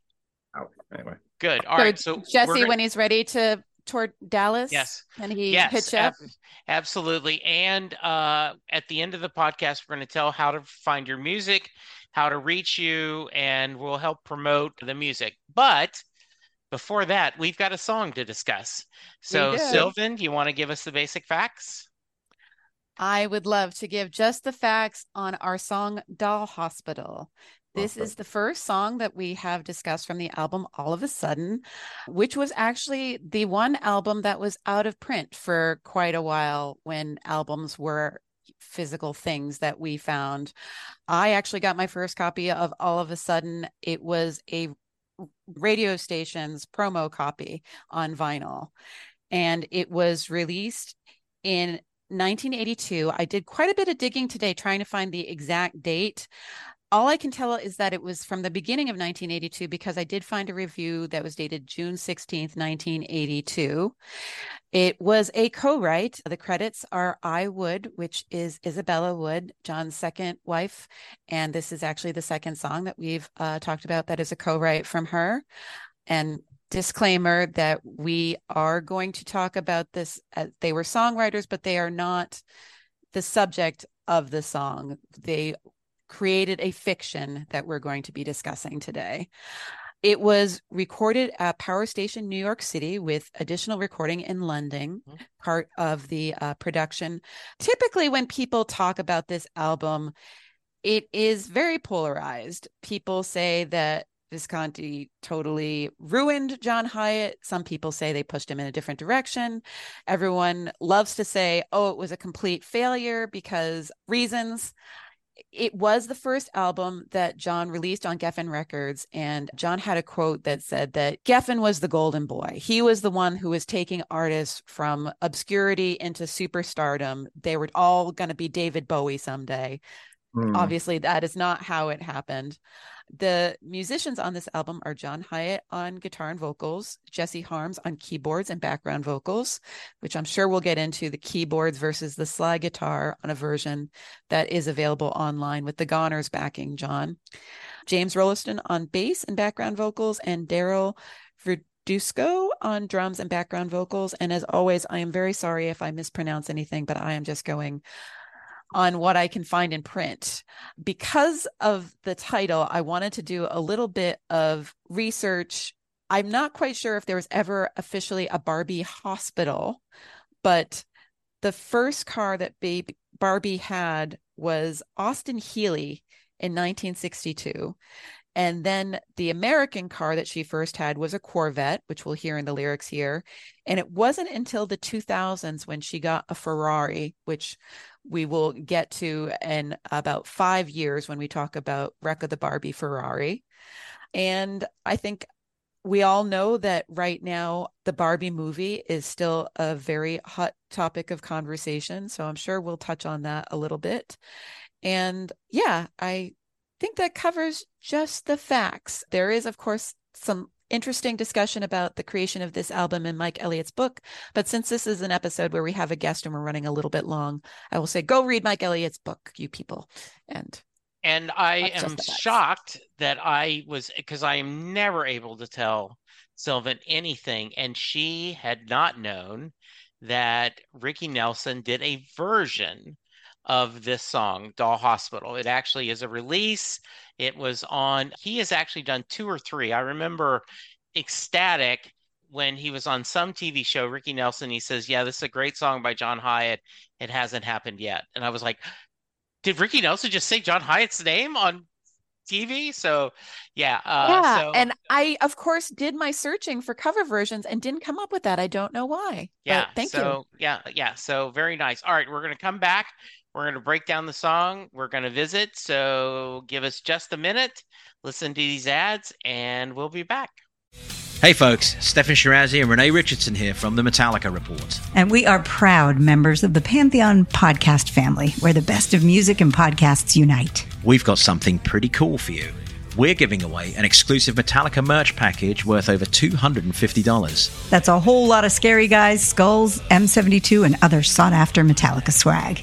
out. Anyway. Good. All so right. So Jesse, gonna... when he's ready to tour Dallas, yes, and he yes, pitch up. Ab- absolutely. And uh, at the end of the podcast, we're going to tell how to find your music, how to reach you, and we'll help promote the music. But before that, we've got a song to discuss. So, Sylvan, do you want to give us the basic facts? I would love to give just the facts on our song Doll Hospital. This awesome. is the first song that we have discussed from the album All of a Sudden, which was actually the one album that was out of print for quite a while when albums were physical things that we found. I actually got my first copy of All of a Sudden. It was a radio station's promo copy on vinyl. And it was released in 1982. I did quite a bit of digging today trying to find the exact date. All I can tell is that it was from the beginning of 1982 because I did find a review that was dated June 16th, 1982. It was a co write. The credits are I Wood, which is Isabella Wood, John's second wife. And this is actually the second song that we've uh, talked about that is a co write from her. And disclaimer that we are going to talk about this. Uh, they were songwriters, but they are not the subject of the song. They created a fiction that we're going to be discussing today. It was recorded at Power Station, New York City, with additional recording in London, mm-hmm. part of the uh, production. Typically, when people talk about this album, it is very polarized. People say that Visconti totally ruined John Hiatt. Some people say they pushed him in a different direction. Everyone loves to say, oh, it was a complete failure because reasons it was the first album that John released on Geffen Records. And John had a quote that said that Geffen was the golden boy. He was the one who was taking artists from obscurity into superstardom. They were all going to be David Bowie someday. Mm. Obviously, that is not how it happened. The musicians on this album are John Hiatt on guitar and vocals, Jesse Harms on keyboards and background vocals, which I'm sure we'll get into the keyboards versus the slide guitar on a version that is available online with the Goners backing John. James Rolliston on bass and background vocals, and Daryl Verduzco on drums and background vocals. And as always, I am very sorry if I mispronounce anything, but I am just going on what I can find in print. Because of the title, I wanted to do a little bit of research. I'm not quite sure if there was ever officially a Barbie hospital, but the first car that Baby Barbie had was Austin Healey in 1962. And then the American car that she first had was a Corvette, which we'll hear in the lyrics here. And it wasn't until the 2000s when she got a Ferrari, which we will get to in about five years when we talk about Wreck of the Barbie Ferrari. And I think we all know that right now the Barbie movie is still a very hot topic of conversation. So I'm sure we'll touch on that a little bit. And yeah, I think that covers just the facts. There is, of course, some interesting discussion about the creation of this album in Mike Elliott's book. But since this is an episode where we have a guest and we're running a little bit long, I will say go read Mike Elliott's book, you people. And and I am just the facts. shocked that I was because I am never able to tell Sylvan anything, and she had not known that Ricky Nelson did a version of this song, Doll Hospital. It actually is a release. It was on, he has actually done two or three. I remember ecstatic when he was on some TV show, Ricky Nelson, he says, Yeah, this is a great song by John Hiatt. It hasn't happened yet. And I was like, Did Ricky Nelson just say John Hiatt's name on TV? So, yeah. Uh, yeah, so, and I of course did my searching for cover versions and didn't come up with that. I don't know why. but yeah. thank you. so, yeah. Yeah. So, very nice. All right. We're going to come back. We're going to break down the song. We're going to visit. So, give us just a minute, listen to these ads, and we'll be back. Hey folks, Steffan Chirazi and Renee Richardson here from the Metallica Report. And we are proud members of the Pantheon podcast family, where the best of music and podcasts unite. We've got something pretty cool for you. We're giving away an exclusive Metallica merch package worth over $250. That's a whole lot of scary guys, skulls, M72, and other sought after Metallica swag.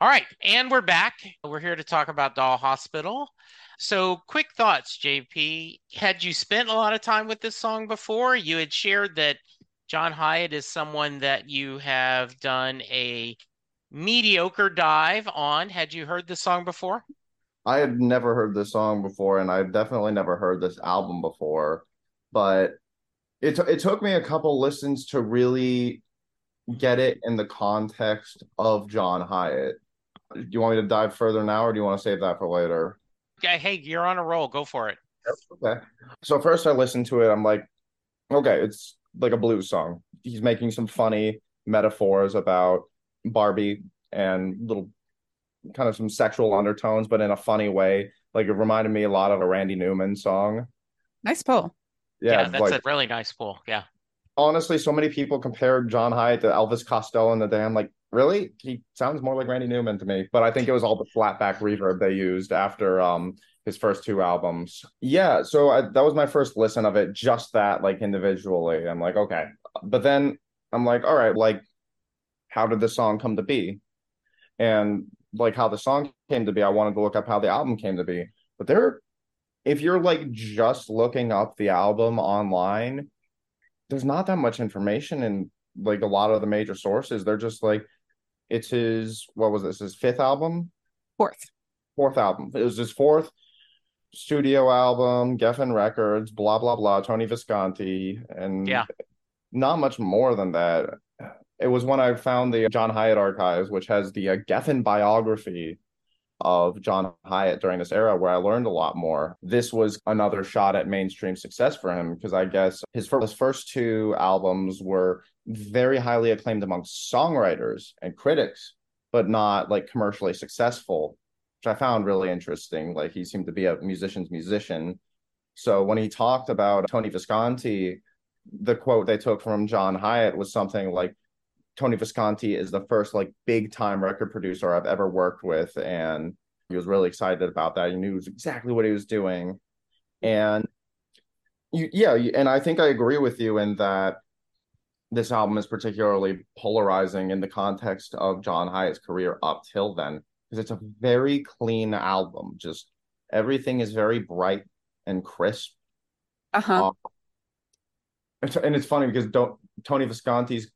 All right, and we're back. We're here to talk about Doll Hospital. So, quick thoughts, JP. Had you spent a lot of time with this song before? You had shared that John Hiatt is someone that you have done a mediocre dive on. Had you heard this song before? I had never heard this song before, and I've definitely never heard this album before. But it t- it took me a couple listens to really get it in the context of John Hiatt. Do you want me to dive further now, or do you want to save that for later? Yeah, hey, you're on a roll. Go for it. Okay. So first I listened to it, I'm like, okay, it's like a blues song. He's making some funny metaphors about Barbie and little kind of some sexual undertones, but in a funny way. Like it reminded me a lot of a Randy Newman song. Nice pull. Yeah, Yeah, that's like a really nice pull. Yeah. Honestly, so many people compared John Hiatt to Elvis Costello in the day. I'm like, really? He sounds more like Randy Newman to me. But I think it was all the slapback reverb they used after um his first two albums. Yeah, so I, that was my first listen of it, just that like individually. I'm like, okay. But then I'm like, all right, like how did the song come to be? And like how the song came to be, I wanted to look up how the album came to be. But there if you're like just looking up the album online, there's not that much information in like a lot of the major sources. They're just like, it's his what was this his fifth album, Fourth. fourth album. It was his fourth. studio album, Geffen Records, blah blah blah, Tony Visconti, and Yeah. not much more than that. It was when I found the John Hiatt archives, which has the uh, Geffen biography of John Hiatt during this era, where I learned a lot more. This was another shot at mainstream success for him because I guess his first, his first two albums were very highly acclaimed amongst songwriters and critics, but not like commercially successful, which I found really interesting. Like he seemed to be a musician's musician. So when he talked about Tony Visconti, the quote they took from John Hiatt was something like Tony Visconti is the first like big time record producer I've ever worked with, and he was really excited about that. He knew exactly what he was doing, and you, yeah, and I think I agree with you in that this album is particularly polarizing in the context of John Hiatt's career up till then, because it's a very clean album. Just everything is very bright and crisp. Uh-huh. Um, and and it's funny because don't Tony Visconti's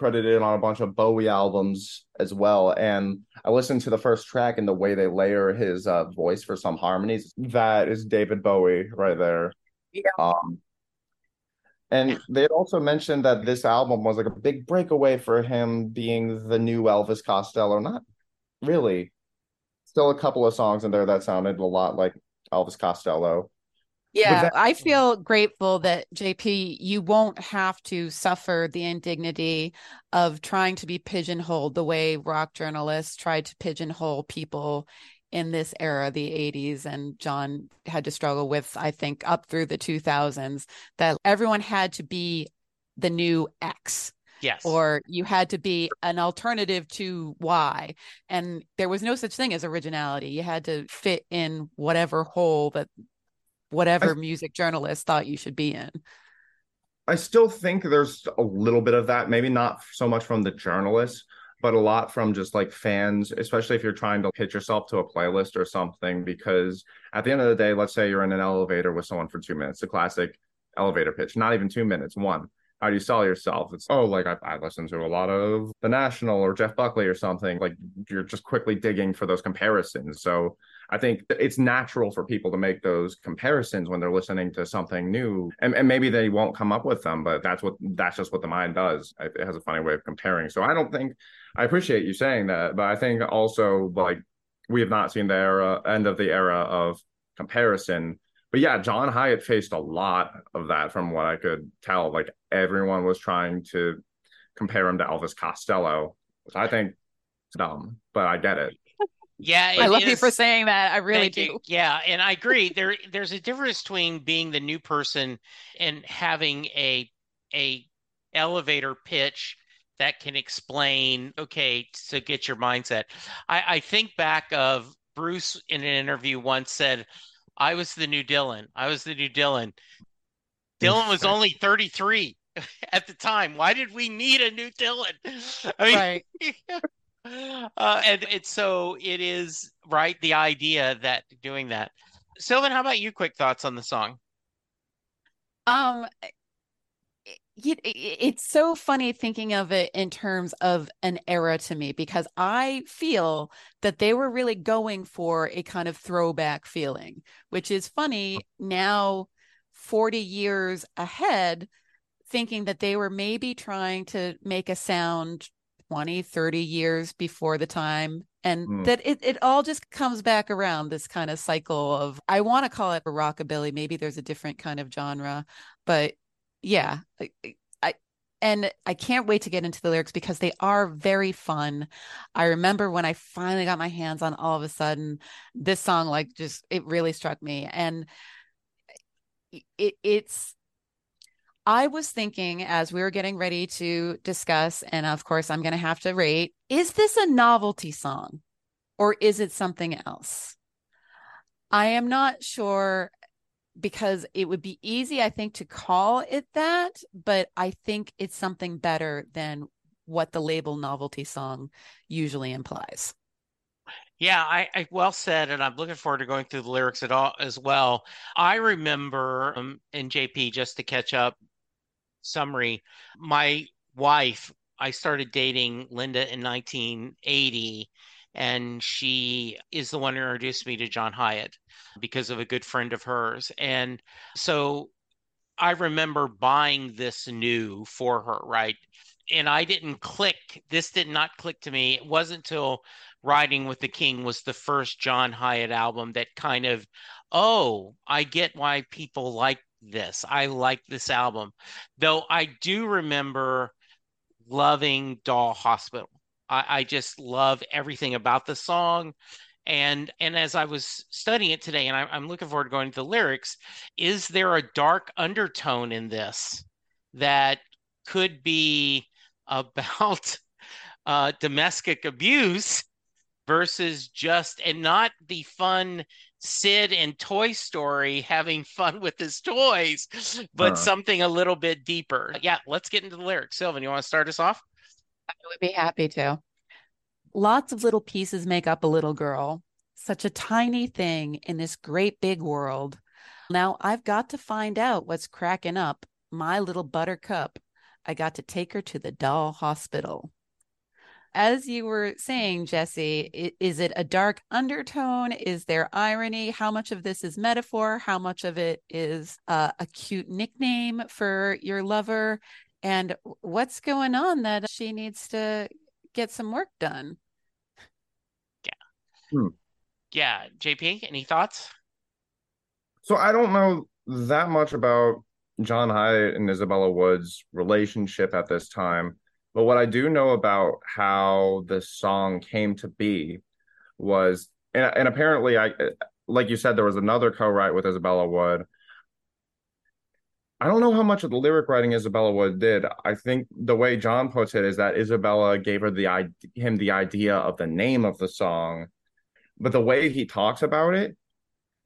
credited on a bunch of Bowie albums as well. And I listened to the first track and the way they layer his uh, voice for some harmonies. That is David Bowie right there. Yeah. Um, and they also mentioned that this album was like a big breakaway for him being the new Elvis Costello. Not really. Still a couple of songs in there that sounded a lot like Elvis Costello. Yeah, that- I feel grateful that JP, you won't have to suffer the indignity of trying to be pigeonholed the way rock journalists tried to pigeonhole people in this era, the 80s, and John had to struggle with, I think, up through the 2000s, that everyone had to be the new X Yes. or you had to be an alternative to Y. And there was no such thing as originality. You had to fit in whatever hole that whatever music journalist thought you should be in. I still think there's a little bit of that, maybe not so much from the journalists, but a lot from just like fans, especially if you're trying to pitch yourself to a playlist or something. Because at the end of the day, let's say you're in an elevator with someone for two minutes, the classic elevator pitch, not even two minutes, one. How do you sell yourself? It's, oh, like I, I listen to a lot of The National or Jeff Buckley or something. Like you're just quickly digging for those comparisons. So I think it's natural for people to make those comparisons when they're listening to something new, and, and maybe they won't come up with them, but that's what that's just what the mind does. It has a funny way of comparing. So I don't think I appreciate you saying that, but I think also like we have not seen the era end of the era of comparison. But yeah, John Hiatt faced a lot of that from what I could tell. Like everyone was trying to compare him to Elvis Costello, which I think is dumb, but I get it. Yeah, I love you for saying that. I really Thank do. you. Yeah, and I agree. There, there's a difference between being the new person and having a a elevator pitch that can explain. Okay, to get your mindset. I, I think back of Bruce in an interview once said, "I was the new Dylan. I was the new Dylan." Dylan was only 33 at the time. Why did we need a new Dylan? I mean, Right. uh, and it's so it is right the idea that doing that. Sylvan, how about you? Quick thoughts on the song? Um, it, it, it's so funny thinking of it in terms of an era to me because I feel that they were really going for a kind of throwback feeling, which is funny now, 40 years ahead, thinking that they were maybe trying to make a sound 20, 30 years before the time. And Hmm. that it, it all just comes back around this kind of cycle of, I want to call it a rockabilly. Maybe there's a different kind of genre, but yeah, I, I and I can't wait to get into the lyrics because they are very fun. I remember when I finally got my hands on all of a sudden this song like just it really struck me and it it's I was thinking as we were getting ready to discuss and of course I'm going to have to rate is this a novelty song or is it something else? I am not sure because it would be easy, I think, to call it that, but I think it's something better than what the label novelty song usually implies. Yeah, I, I well said, and I'm looking forward to going through the lyrics at all as well. I remember um, in JP just to catch up summary, my wife, I started dating Linda in 1980, and she is the one who introduced me to John Hiatt because of a good friend of hers. And so I remember buying this new for her, right? And I didn't click, this did not click to me. It wasn't until Riding with the King was the first John Hiatt album that kind of, oh, I get why people like this. I like this album. Though I do remember loving Doll Hospital. I, I just love everything about the song and and as i was studying it today and I, am looking forward to going to the lyrics is there a dark undertone in this that could be about uh, domestic abuse versus just and not the fun sid and toy story having fun with his toys but uh. something a little bit deeper yeah let's get into the lyrics sylvan you want to start us off i would be happy to Lots of little pieces make up a little girl, such a tiny thing in this great big world. Now I've got to find out what's cracking up my little buttercup. I got to take her to the doll hospital. As you were saying, Jesse, is it a dark undertone? Is there irony? How much of this is metaphor? How much of it is uh, a cute nickname for your lover? And what's going on that she needs to get some work done. Yeah. Hmm. Yeah. JP, any thoughts? So I don't know that much about John Hiatt and Isabella Woods' relationship at this time. But what I do know about how this song came to be was, and, and apparently, I like you said, there was another co-write with Isabella Wood I don't know how much of the lyric writing Isabella Wood did. I think the way John puts it is that Isabella gave her the him the idea of the name of the song, but the way he talks about it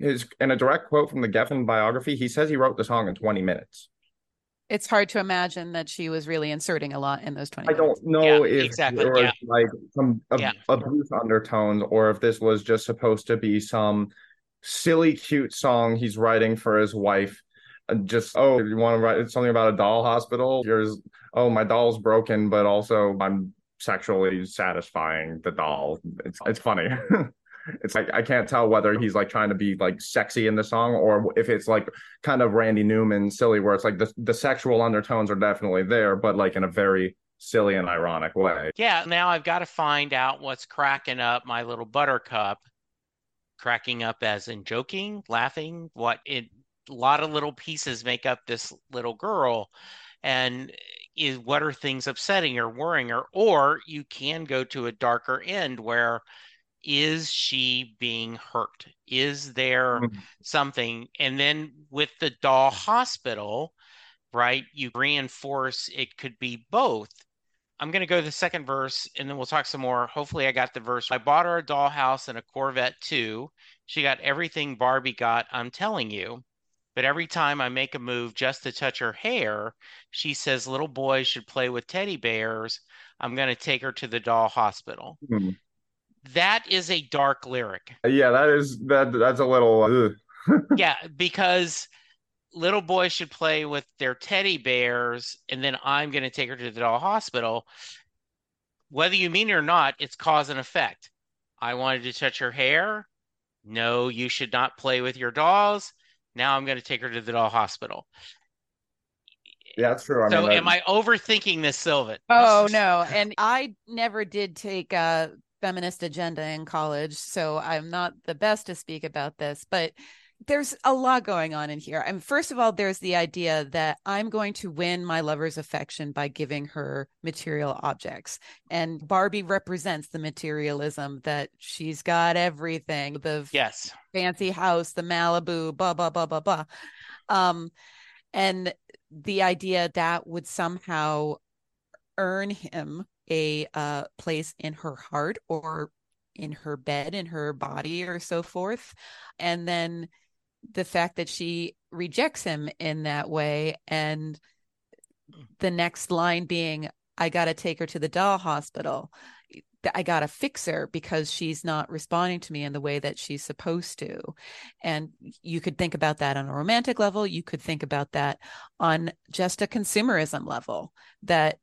is in a direct quote from the Geffen biography. He says he wrote the song in 20 minutes. It's hard to imagine that she was really inserting a lot in those 20 I don't know yeah, if exactly. there was yeah. like some ab- yeah. abuse undertones or if this was just supposed to be some silly, cute song he's writing for his wife just oh you want to write something about a doll hospital yours oh my doll's broken but also i'm sexually satisfying the doll it's it's funny it's like i can't tell whether he's like trying to be like sexy in the song or if it's like kind of randy newman silly where it's like the, the sexual undertones are definitely there but like in a very silly and ironic way. Yeah now i've got to find out what's cracking up my little buttercup. Cracking up as in joking laughing what it a lot of little pieces make up this little girl. And is what are things upsetting or worrying her? Or you can go to a darker end where is she being hurt is there mm-hmm. something and then with the doll hospital right you reinforce it could be both i'm going to go to the second verse and then we'll talk some more hopefully i got the verse i bought her a dollhouse and a corvette too she got everything barbie got i'm telling you but every time I make a move just to touch her hair, she says little boys should play with teddy bears. I'm going to take her to the doll hospital. Mm-hmm. That is a dark lyric. Yeah, that is that that's a little uh, Yeah, because little boys should play with their teddy bears and then I'm going to take her to the doll hospital. Whether you mean it or not, it's cause and effect. I wanted to touch her hair. No, you should not play with your dolls now I'm going to take her to the doll hospital. Yeah, that's true. I so, mean, am I overthinking this, Sylvan? Oh no, and I never did take a feminist agenda in college, so I'm not the best to speak about this. But there's a lot going on in here. I mean, first of all, there's the idea that I'm going to win my lover's affection by giving her material objects. And Barbie represents the materialism that she's got everything the yes fancy house, the Malibu, blah, blah, blah, blah, blah. Um, and the idea that would somehow earn him a uh, place in her heart or in her bed, in her body, or so forth. And then the fact that she rejects him in that way and the next line being i got to take her to the doll hospital i got to fix her because she's not responding to me in the way that she's supposed to and you could think about that on a romantic level you could think about that on just a consumerism level that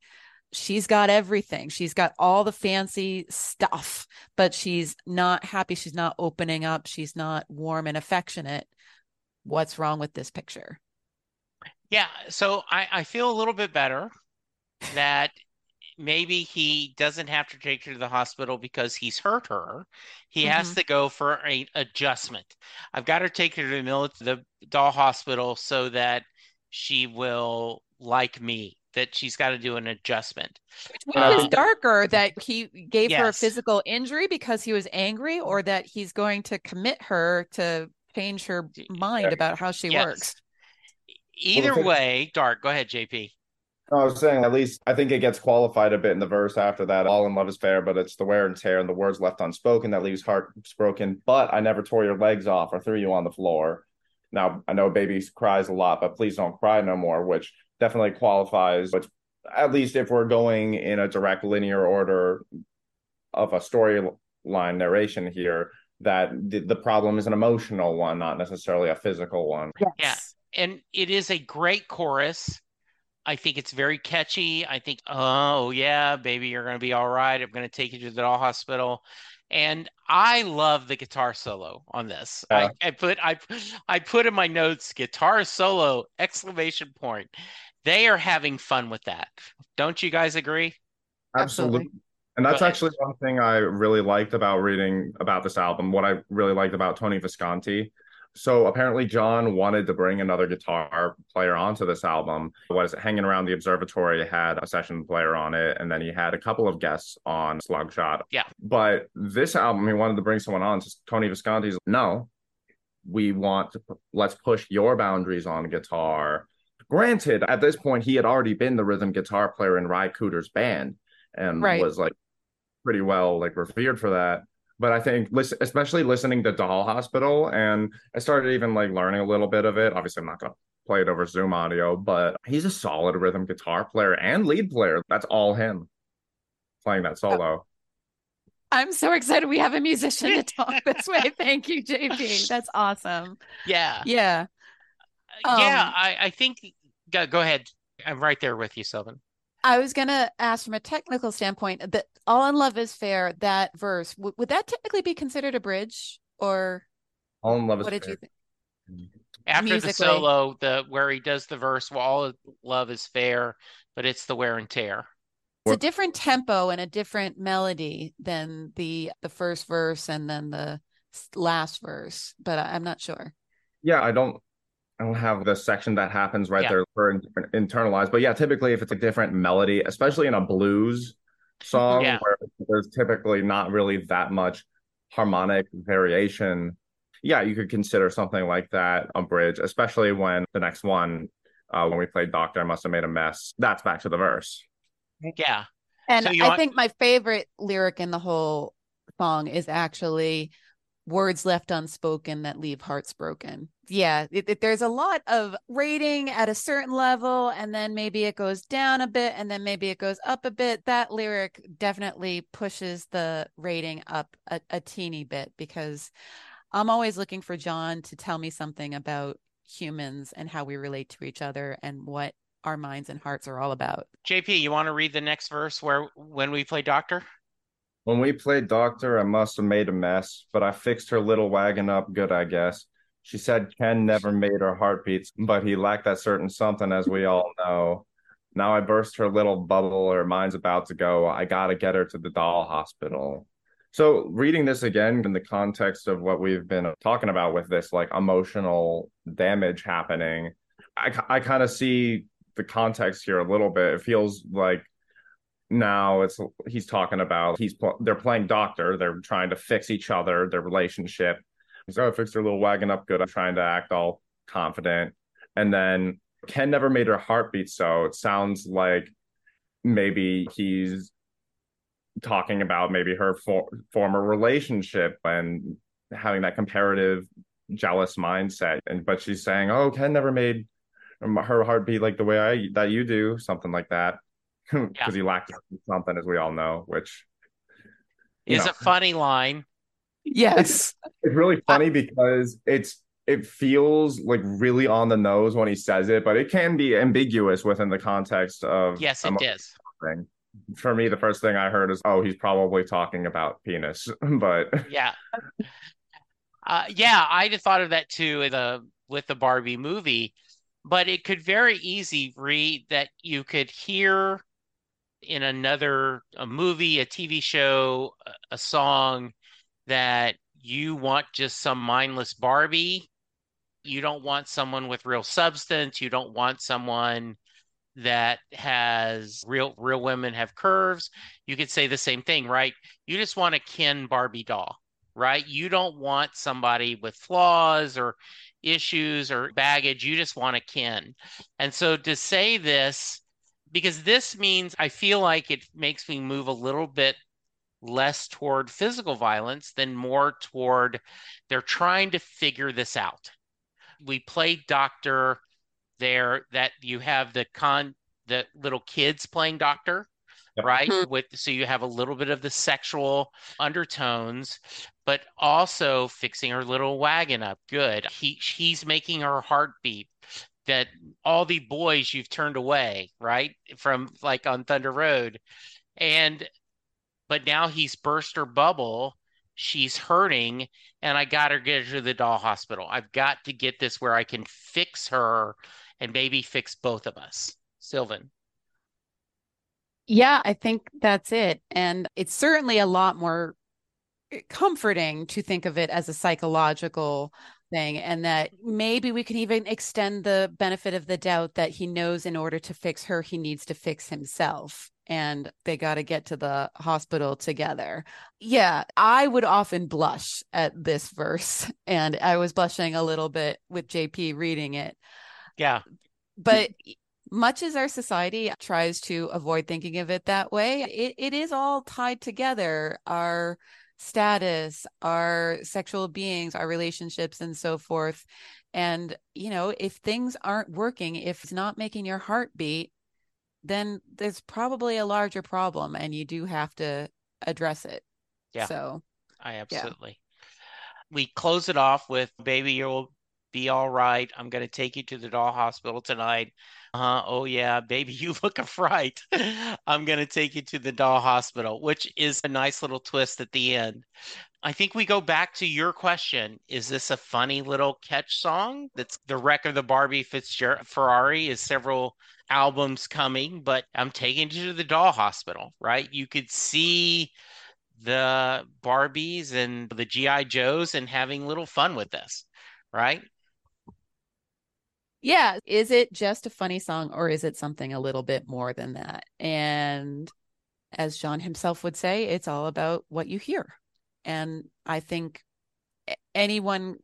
she's got everything. She's got all the fancy stuff, but she's not happy. She's not opening up. She's not warm and affectionate. What's wrong with this picture? Yeah, so I, I feel a little bit better that maybe he doesn't have to take her to the hospital because he's hurt her. He has Mhm. to go for an adjustment. I've got to take her to the, the doll hospital so that she will like me, that she's got to do an adjustment. Which is Um, darker that he gave her a physical injury because he was angry, or that he's going to commit her to change her mind about how she Yes. works. Either if it- way, Dark, go ahead, JP. I was saying, at least I think it gets qualified a bit in the verse after that. All in love is fair, but it's the wear and tear and the words left unspoken that leaves hearts broken. But I never tore your legs off or threw you on the floor. Now I know baby cries a lot, but please don't cry no more, which definitely qualifies. But at least if we're going in a direct linear order of a storyline narration here, that the, the problem is an emotional one, not necessarily a physical one. Yeah. And it is a great chorus. I think it's very catchy. I think, oh, yeah, baby, you're going to be all right. I'm going to take you to the doll hospital. And I love the guitar solo on this. Yeah. I, I put I I put in my notes guitar solo exclamation point. They are having fun with that. Don't you guys agree? Absolutely. Absolutely. And that's actually one thing I really liked about reading about this album. What I really liked about Tony Visconti. So apparently John wanted to bring another guitar player onto this album. What is it? Hanging Around the Observatory had a session player on it, and then he had a couple of guests on Slugshot. Yeah. But this album, he wanted to bring someone on. So Tony Visconti's no, we want to pu- let's push your boundaries on guitar. Granted, at this point, he had already been the rhythm guitar player in Ry Cooder's band and Right. was like pretty well like revered for that. But I think listen, especially listening to Doll Hospital, and I started even like learning a little bit of it. Obviously, I'm not gonna play it over Zoom audio, but he's a solid rhythm guitar player and lead player. That's all him playing that solo. I'm so excited we have a musician to talk this way. Thank you, JP. That's awesome. Yeah. Yeah. yeah, Um, I, I think go, go ahead. I'm right there with you, Sylvan. I was gonna ask from a technical standpoint that "All in Love is Fair" that verse w- would that technically be considered a bridge, or All in love is what did fair. you think? After the solo, the where he does the verse, well, all love is fair, but it's the wear and tear. It's a different tempo and a different melody than the the first verse and then the last verse, but I'm not sure. Yeah, I don't I don't have the section that happens right Yeah. there for internalized. But yeah, typically if it's a different melody, especially in a blues song Yeah. where there's typically not really that much harmonic variation, yeah, you could consider something like that a bridge, especially when the next one, uh, when we played Doctor, I must have made a mess. That's back to the verse. Yeah. And So I want- think my favorite lyric in the whole song is actually words left unspoken that leave hearts broken. Yeah, it, it- there's a lot of rating at a certain level, and then maybe it goes down a bit, and then maybe it goes up a bit. That lyric definitely pushes the rating up a, a teeny bit because I'm always looking for John to tell me something about humans and how we relate to each other and what our minds and hearts are all about. JP, you want to read the next verse where when we play Doctor? When we played Doctor, I must have made a mess, but I fixed her little wagon up good, I guess. She said Ken never made her heartbeats, but he lacked that certain something, as we all know. Now I burst her little bubble, her mind's about to go. I gotta get her to the doll hospital. So, reading this again in the context of what we've been talking about with this, like emotional damage happening, I, I kind of see the context here a little bit. It feels like now it's he's talking about he's they're playing doctor they're trying to fix each other their relationship he's oh fix their little wagon up good. I'm trying to act all confident. And then ken never made her heartbeat so it sounds like maybe he's talking about maybe her for- former relationship and having that comparative jealous mindset. And but she's saying oh ken never made her heartbeat like the way i that you do something like that. Because he lacked something, as we all know, which Is know, a funny line. Yes. it's really funny because it's it feels like really on the nose when he says it, but it can be ambiguous within the context of Yes, it is. thing. for me, the first thing I heard is, oh, he's probably talking about penis. But yeah, uh, yeah, I'd have thought of that too. With The with the Barbie movie, but it could very easy read that you could hear in another a movie, a TV show, a song that you want just some mindless Barbie. You don't want someone with real substance. You don't want someone that has real real women have curves. You could say the same thing, right? You just want a Ken Barbie doll, right? You don't want somebody with flaws or issues or baggage. You just want a Ken. And so to say this, because this means I feel like it makes me move a little bit less toward physical violence than more toward they're trying to figure this out. We play doctor there that you have the con the little kids playing doctor yep. right mm-hmm. with so you have a little bit of the sexual undertones but also fixing her little wagon up good he he's making her heartbeat that all the boys you've turned away right from like on thunder road and but now he's burst her bubble. She's hurting and i gotta get her to the doll hospital. I've got to get this where i can fix her and maybe fix both of us. Sylvan. Yeah i think that's it. And it's certainly a lot more comforting to think of it as a psychological thing and that maybe we can even extend the benefit of the doubt that he knows in order to fix her he needs to fix himself and they got to get to the hospital together. Yeah, I would often blush at this verse and I was blushing a little bit with JP reading it. Yeah. But much as our society tries to avoid thinking of it that way, it, it is all tied together. Our status, our sexual beings, our relationships, and so forth. And, you know, if things aren't working, if it's not making your heart beat, then there's probably a larger problem and you do have to address it. Yeah. So I absolutely. Yeah. We close it off with baby, you'll be all right. I'm going to take you to the doll hospital tonight. Uh, oh, yeah, baby, you look a fright. I'm going to take you to the doll hospital, which is a nice little twist at the end. I think we go back to your question. Is this a funny little catch song? That's the wreck of the Barbie Fitzgerald Ferrari is several albums coming, but I'm taking you to the doll hospital, right? You could see the Barbies and the G.I. Joes and having little fun with this, right? yeah, is it just a funny song or is it something a little bit more than that? And as John himself would say, it's all about what you hear. And I think anyone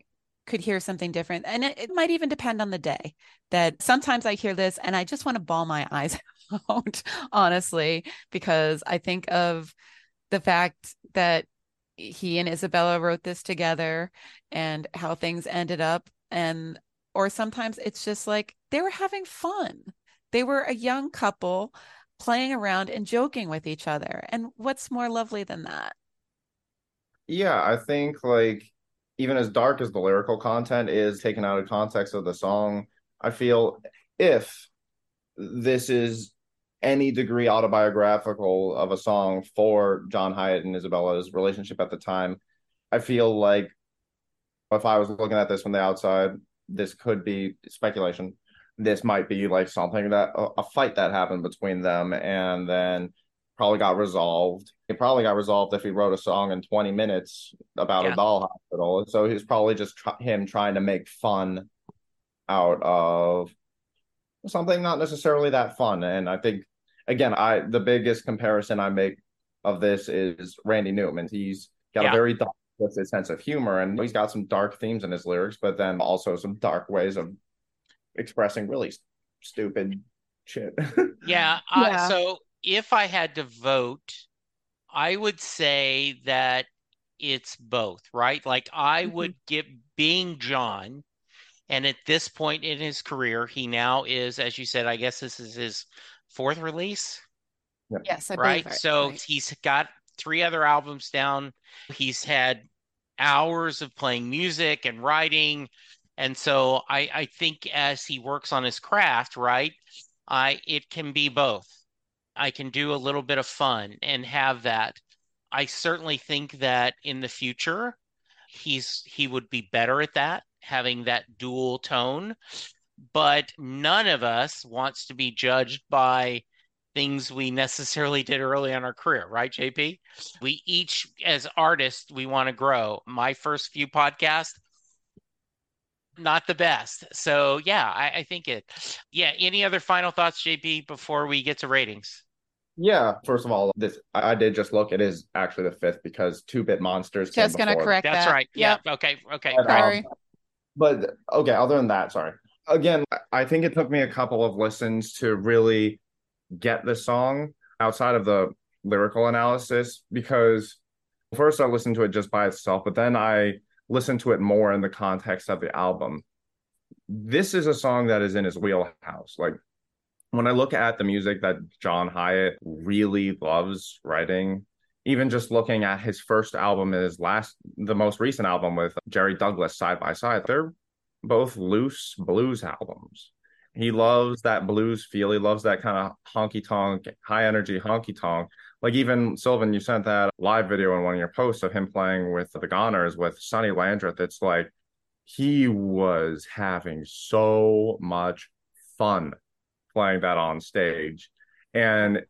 could hear something different. And it, it might even depend on the day that sometimes I hear this and I just want to ball my eyes out, honestly, because I think of the fact that he and Isabella wrote this together and how things ended up. And or sometimes it's just like they were having fun. They were a young couple playing around and joking with each other. And what's more lovely than that? Yeah, I think like even as dark as the lyrical content is taken out of context of the song, I feel if this is any degree autobiographical of a song for John Hiatt and Isabella's relationship at the time, I feel like if I was looking at this from the outside, this could be speculation. This might be like something that a, a fight that happened between them and then probably got resolved. It probably got resolved if he wrote a song in 20 minutes about yeah. a doll hospital. So he's probably just tr- him trying to make fun out of something not necessarily that fun. And I think again, I the biggest comparison I make of this is Randy Newman. He's got yeah. a very dark with sense of humor and he's got some dark themes in his lyrics but then also some dark ways of expressing really stupid shit yeah, yeah. Uh, so if i had to vote i would say that it's both right like i mm-hmm. would get being john and at this point in his career he now is as you said i guess this is his fourth release yes I right so right. he's got three other albums down. He's had hours of playing music and writing. And so I, I think as he works on his craft, right, I it can be both. I can do a little bit of fun and have that. I certainly think that in the future, he's he would be better at that, having that dual tone. But none of us wants to be judged by things we necessarily did early in our career, right, JP? We each, as artists, we want to grow. My first few podcasts, not the best. So yeah, I, I think it. Yeah. Any other final thoughts, JP, before we get to ratings? Yeah, first of all, this I did just look. It is actually the fifth because Two Bit Monsters. Just gonna before. correct That's that. right. Yep. Yeah. Okay. Okay. But, um, Sorry. but okay, other than that, sorry. Again, I think it took me a couple of listens to really get the song outside of the lyrical analysis because first I listened to it just by itself, but then I listened to it more in the context of the album. This is a song that is in his wheelhouse. Like when I look at the music that John Hiatt really loves writing, even just looking at his first album and his last, the most recent album with Jerry Douglas side by side, they're both loose blues albums. He loves that blues feel. He loves that kind of honky tonk, high energy honky tonk. Like even Sylvan, you sent that live video in one of your posts of him playing with the Goners with Sonny Landreth. It's like he was having so much fun playing that on stage. And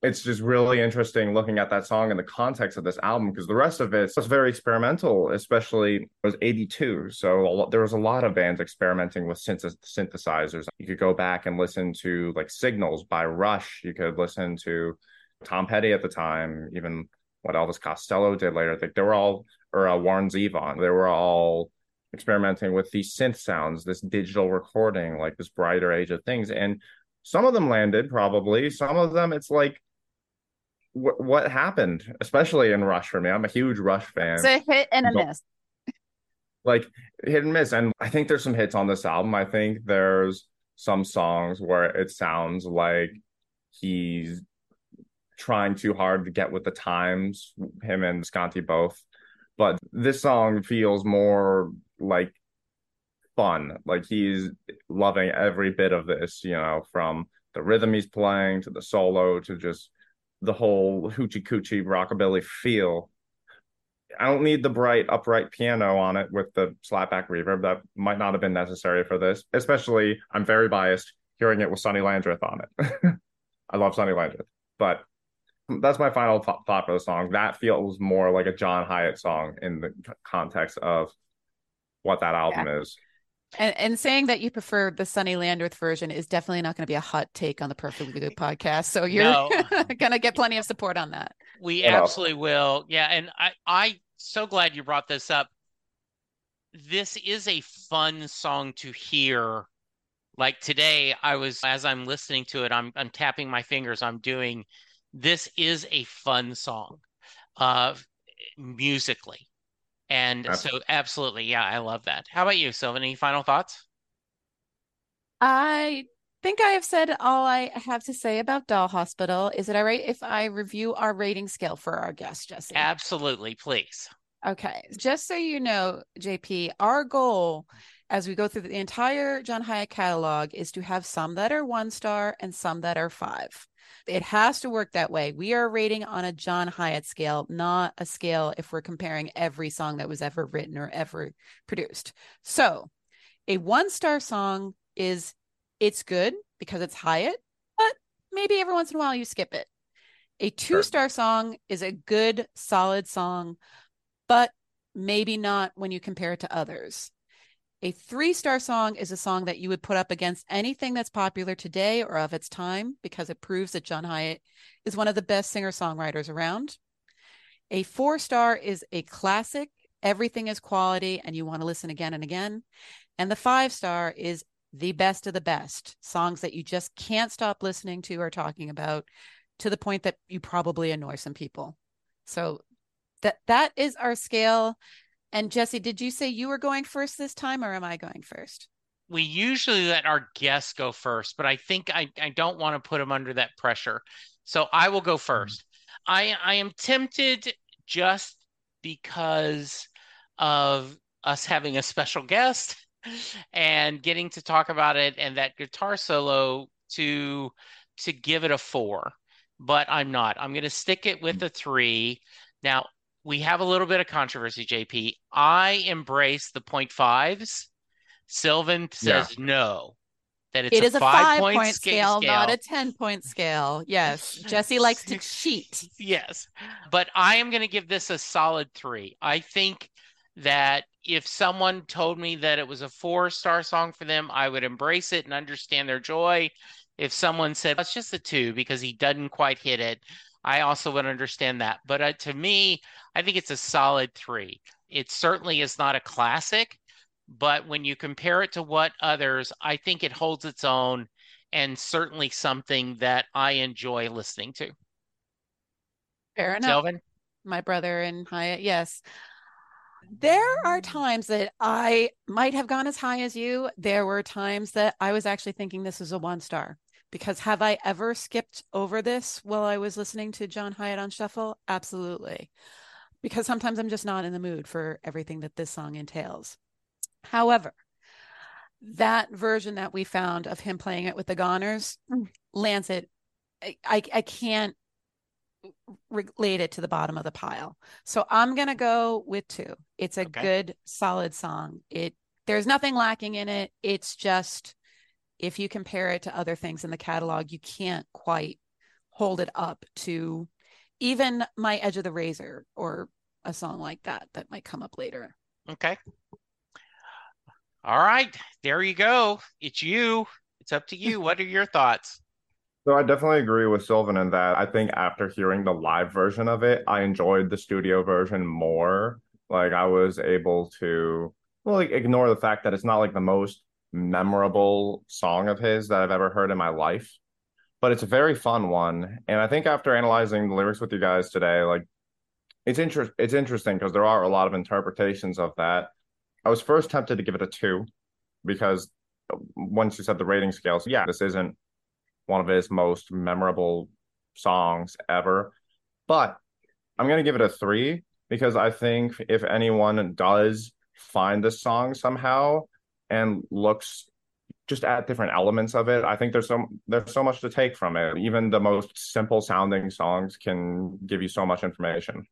it's just really interesting looking at that song in the context of this album because the rest of it was very experimental, especially it was 82. So lot, there was a lot of bands experimenting with synth- synthesizers. You could go back and listen to like Signals by Rush. You could listen to Tom Petty at the time, even what Elvis Costello did later. Like they were all, or uh, Warren Zevon, they were all experimenting with these synth sounds, this digital recording, like this brighter age of things. And some of them landed probably. Some of them, it's like, wh- what happened, especially in Rush for me. I'm a huge Rush fan. It's a hit and a But- miss. like hit and miss. And I think there's some hits on this album. I think there's some songs where it sounds like he's trying too hard to get with the times, him and Visconti both. But this song feels more like fun. Like he's loving every bit of this, you know, from the rhythm he's playing to the solo to just the whole hoochie coochie rockabilly feel. I don't need the bright upright piano on it with the slapback reverb. That might not have been necessary for this. Especially, I'm very biased hearing it with Sonny Landreth on it. I love Sonny Landreth, but that's my final th- thought for the song. That feels more like a John Hiatt song in the context of what that album is. And, and saying that you prefer the Sonny Landreth version is definitely not going to be a hot take on the Perfectly Good podcast. So you're No. going to get plenty of support on that. We Yeah. absolutely will. Yeah, and I I so glad you brought this up. This is a fun song to hear. Like today, I was as I'm listening to it, I'm I'm tapping my fingers. I'm doing. This is a fun song, uh, musically, and Abs- so absolutely, yeah, I love that. How about you, Sylvan? Any final thoughts? I think I have said all I have to say about Doll Hospital. Is it all right if I review our rating scale for our guest, Jesse? Absolutely, please. Okay. Just so you know, JP, our goal as we go through the entire John Hiatt catalog is to have some that are one star and some that are five. It has to work that way. We are rating on a John Hiatt scale, not a scale if we're comparing every song that was ever written or ever produced. So, a one star song is it's good because it's Hiatt, but maybe every once in a while you skip it. A two star song is a good, solid song, but maybe not when you compare it to others. A three star song is a song that you would put up against anything that's popular today or of its time because it proves that John Hiatt is one of the best singer songwriters around. A four star is a classic, everything is quality, and you want to listen again and again. And the five star is the best of the best songs that you just can't stop listening to or talking about to the point that you probably annoy some people. So that that is our scale. And Jesse, did you say you were going first this time or am I going first? we usually let our guests go first, but I think I, I don't want to put them under that pressure. So I will go mm-hmm. 1st I I am tempted just because of us having a special guest and getting to talk about it and that guitar solo to to give it a four. but I'm not. I'm going to stick it with mm-hmm. a three. Now, we have a little bit of controversy, JP. I embrace the point fives. Sylvan says yeah. no. That it's it a is a five, five point, point scale, scale, not a 10 point scale. Yes. Jesse likes to cheat. Yes. But I am going to give this a solid three. I think that if someone told me that it was a four star song for them, I would embrace it and understand their joy. If someone said it's just a two because he doesn't quite hit it, I also would understand that. But uh, to me, I think it's a solid three. It certainly is not a classic, but when you compare it to what others, I think it holds its own and certainly something that I enjoy listening to. Fair enough. Sylvan? My brother and Hiatt, yes. There are times that I might have gone as high as you. There were times that I was actually thinking this was a one star. Because have I ever skipped over this while I was listening to John Hiatt on Shuffle? Absolutely. Because sometimes I'm just not in the mood for everything that this song entails. However, that version that we found of him playing it with the Goners, mm. Lancet, I, I, I can't relate it to the bottom of the pile. So I'm gonna go with two. It's a okay. good, solid song. It there's nothing lacking in it. It's just if you compare it to other things in the catalog, you can't quite hold it up to even my edge of the razor or a song like that that might come up later. Okay. All right, there you go. It's you. It's up to you. what are your thoughts? So I definitely agree with Sylvan in that I think after hearing the live version of it, I enjoyed the studio version more. Like I was able to well, like ignore the fact that it's not like the most memorable song of his that I've ever heard in my life. But it's a very fun one. And I think after analyzing the lyrics with you guys today, like it's interest it's interesting because there are a lot of interpretations of that. I was first tempted to give it a two because uh, once you said the rating scales, yeah, this isn't one of his most memorable songs ever. But I'm to give it a three because I think if anyone does find this song somehow and looks just at different elements of it, I think there's so there's so much to take from it. Even the most simple sounding songs can give you so much information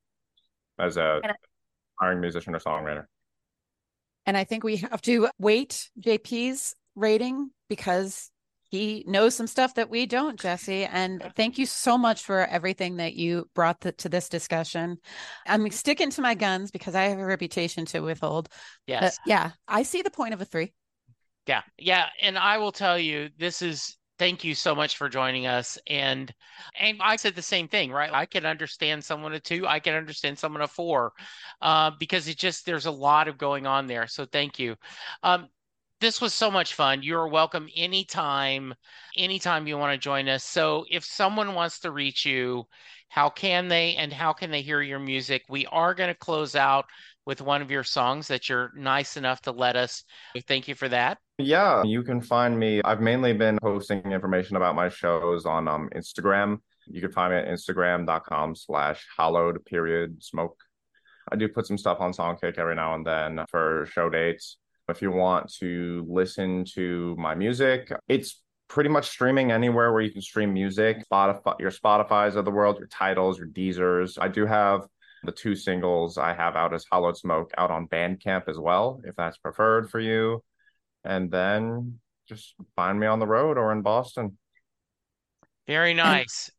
as a hiring musician or songwriter. And I think we have to wait JP's rating because he knows some stuff that we don't, Jesse. And thank you so much for everything that you brought the, to this discussion. I'm sticking to my guns because I have a reputation to withhold. Yes. Yeah, I see the point of a three. Yeah. Yeah. And I will tell you, this is thank you so much for joining us and and i said the same thing right i can understand someone a two i can understand someone a four uh, because it just there's a lot of going on there so thank you um, this was so much fun. You're welcome anytime, anytime you want to join us. So if someone wants to reach you, how can they and how can they hear your music? We are going to close out with one of your songs that you're nice enough to let us. Thank you for that. Yeah, you can find me. I've mainly been posting information about my shows on um, Instagram. You can find me at instagram.com slash hallowed period smoke. I do put some stuff on Songkick every now and then for show dates. If you want to listen to my music, it's pretty much streaming anywhere where you can stream music. Spotify, your Spotify's of the world, your Tidals, your Deezers. I do have the two singles I have out as Hollowed Smoke out on Bandcamp as well, if that's preferred for you. And then just find me on the road or in Boston. Very nice.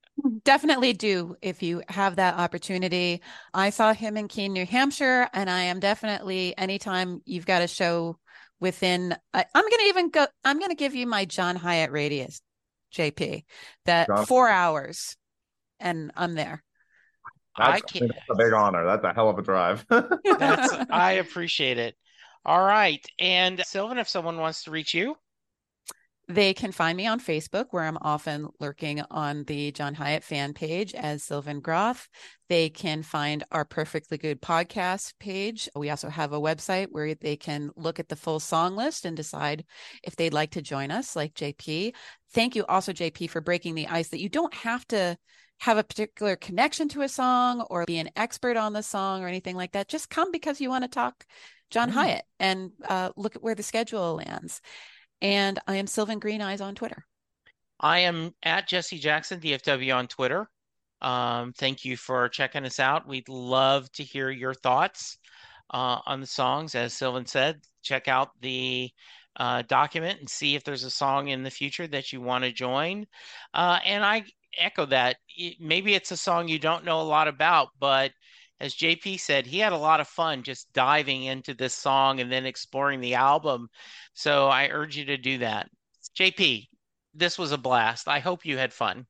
Definitely do if you have that opportunity. I saw him in Keene, New Hampshire, and I am definitely anytime you've got a show within. I, am going to even go. I'm going to give you my John Hiatt radius, JP. That John. four hours, and I'm there. That's, I can't. That's a big honor. That's a hell of a drive. that's. I appreciate it. All right, and Sylvan, if someone wants to reach you. They can find me on Facebook, where I'm often lurking on the John Hiatt fan page as Sylvan Groth. They can find our Perfectly Good podcast page. We also have a website where they can look at the full song list and decide if they'd like to join us, like JP. Thank you also, JP, for breaking the ice that you don't have to have a particular connection to a song or be an expert on the song or anything like that. Just come because you want to talk John mm. Hiatt and uh, look at where the schedule lands. And I am Sylvan Green Eyes on Twitter. I am at Jesse Jackson, DFW on Twitter. Um, thank you for checking us out. We'd love to hear your thoughts uh, on the songs. As Sylvan said, check out the uh, document and see if there's a song in the future that you want to join. Uh, and I echo that. Maybe it's a song you don't know a lot about, but as JP said, he had a lot of fun just diving into this song and then exploring the album. So I urge you to do that. JP, this was a blast. I hope you had fun.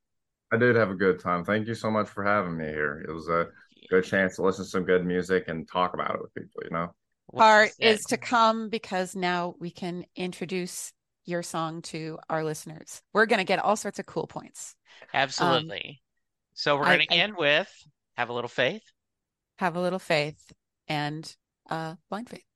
I did have a good time. Thank you so much for having me here. It was a good chance to listen to some good music and talk about it with people, you know? Part is to come because now we can introduce your song to our listeners. We're going to get all sorts of cool points. Absolutely. Um, so we're going to end with Have a Little Faith. Have a Little Faith and uh, Blind Faith.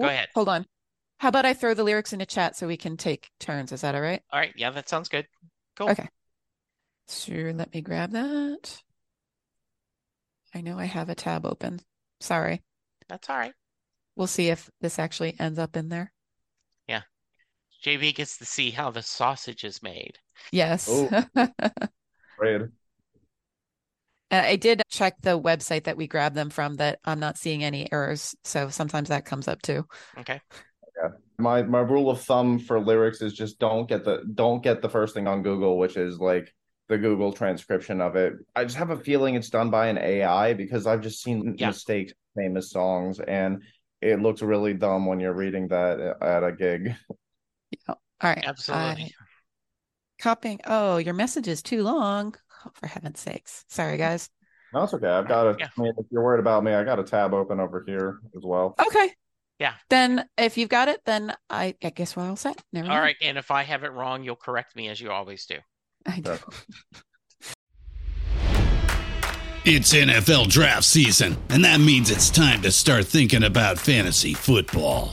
Go ahead. Hold on. How about I throw the lyrics in the chat so we can take turns? Is that all right? All right. Yeah, that sounds good. Cool. Okay. Sure, let me grab that. I know I have a tab open. Sorry. That's all right. We'll see if this actually ends up in there. Yeah. JV gets to see how the sausage is made. Yes. Oh. Great. Uh, I did check the website that we grabbed them from that I'm not seeing any errors. So sometimes that comes up too. Okay. Yeah. My my rule of thumb for lyrics is just don't get the don't get the first thing on Google, which is like the Google transcription of it. I just have a feeling it's done by an AI because I've just seen Yeah. mistakes famous songs and it looks really dumb when you're reading that at a gig. Yeah. All right. Absolutely. I- copying. Oh, your message is too long. Oh, for heaven's sakes. Sorry, guys. No, it's okay. I've got a. Yeah. I mean, if you're worried about me, I got a tab open over here as well. Okay. Yeah. Then if you've got it, then I, I guess we're all set. Never All mind. right. And if I have it wrong, you'll correct me as you always do. I know. It's NFL draft season, and that means it's time to start thinking about fantasy football.